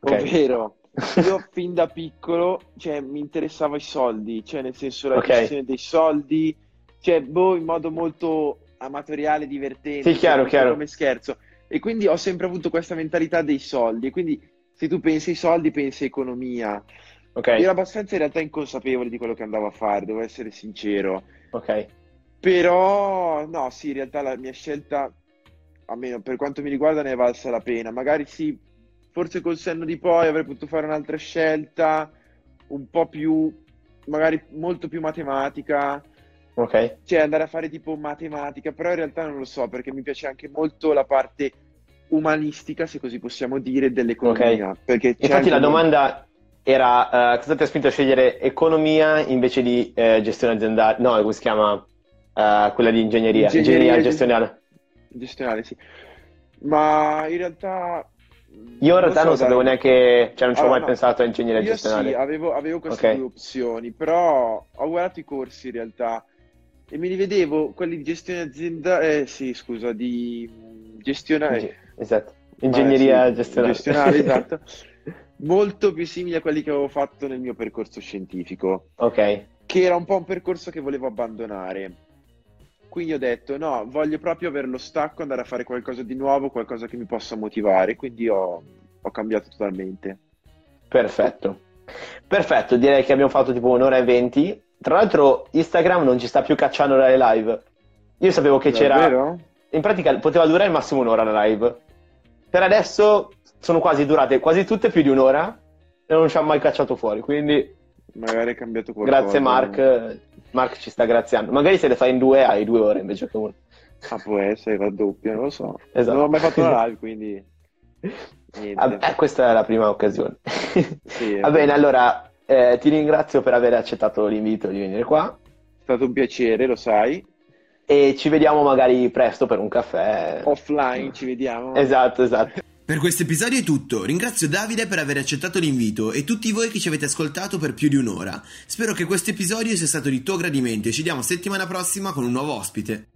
Ok. ovvero io fin da piccolo, cioè, mi interessava i soldi, cioè nel senso la Ok. gestione dei soldi, cioè, boh, in modo molto amatoriale, divertente, Sì, chiaro, cioè, chiaro. come scherzo. E quindi ho sempre avuto questa mentalità dei soldi, e quindi se tu pensi ai soldi, pensi a economia. Ok, Io ero abbastanza in realtà inconsapevole di quello che andavo a fare, devo essere sincero. ok. Però, no, sì, in realtà la mia scelta, almeno per quanto mi riguarda, ne è valsa la pena. Magari sì, forse col senno di poi avrei potuto fare un'altra scelta, un po' più, magari molto più matematica, Ok. cioè andare a fare tipo matematica, però in realtà non lo so, perché mi piace anche molto la parte umanistica, se così possiamo dire, dell'economia. Perché c'è Infatti la domanda era eh, cosa ti ha spinto a scegliere economia invece di eh, gestione aziendale? No, come si chiama? Eh, quella di ingegneria, Ingegneria, ingegneria gest- gestionale. gestionale, sì. Ma in realtà... Io in realtà non so, sapevo dai. neanche, cioè non ci ho Allora, mai no. pensato a ingegneria Io gestionale. sì, avevo, avevo queste Ok. due opzioni, però ho guardato i corsi in realtà e mi rivedevo quelli di gestione aziendale, eh sì, scusa, di mh, gestione... Inge- esatto. Ingegneria eh, sì, gestionale. gestionale, esatto. Molto più simili a quelli che avevo fatto nel mio percorso scientifico, Ok, che era un po' un percorso che volevo abbandonare. Quindi ho detto, no, voglio proprio avere lo stacco, andare a fare qualcosa di nuovo, qualcosa che mi possa motivare, quindi ho, ho cambiato totalmente. perfetto. Perfetto, direi che abbiamo fatto tipo un'ora e venti. Tra l'altro Instagram non ci sta più cacciando dalle live. Io sapevo che c'era... Davvero? In pratica poteva durare al massimo un'ora la live. Per adesso sono quasi durate quasi tutte più di un'ora e non ci ha mai cacciato fuori. Quindi Magari è cambiato qualcosa. grazie Mark. Mark ci sta graziando. Magari se le fai in due hai due ore invece che una. Ah, può essere, raddoppia, non lo so. Esatto. Non ho mai fatto la live, quindi... Vabbè, eh, questa è la prima occasione. Sì, Va bene, allora eh, ti ringrazio per aver accettato l'invito di venire qua. È stato un piacere, lo sai. E ci vediamo magari presto per un caffè. Offline, ci vediamo. Esatto, esatto. Per questo episodio è tutto, ringrazio Davide per aver accettato l'invito e tutti voi che ci avete ascoltato per più di un'ora. Spero che questo episodio sia stato di tuo gradimento e ci vediamo settimana prossima con un nuovo ospite.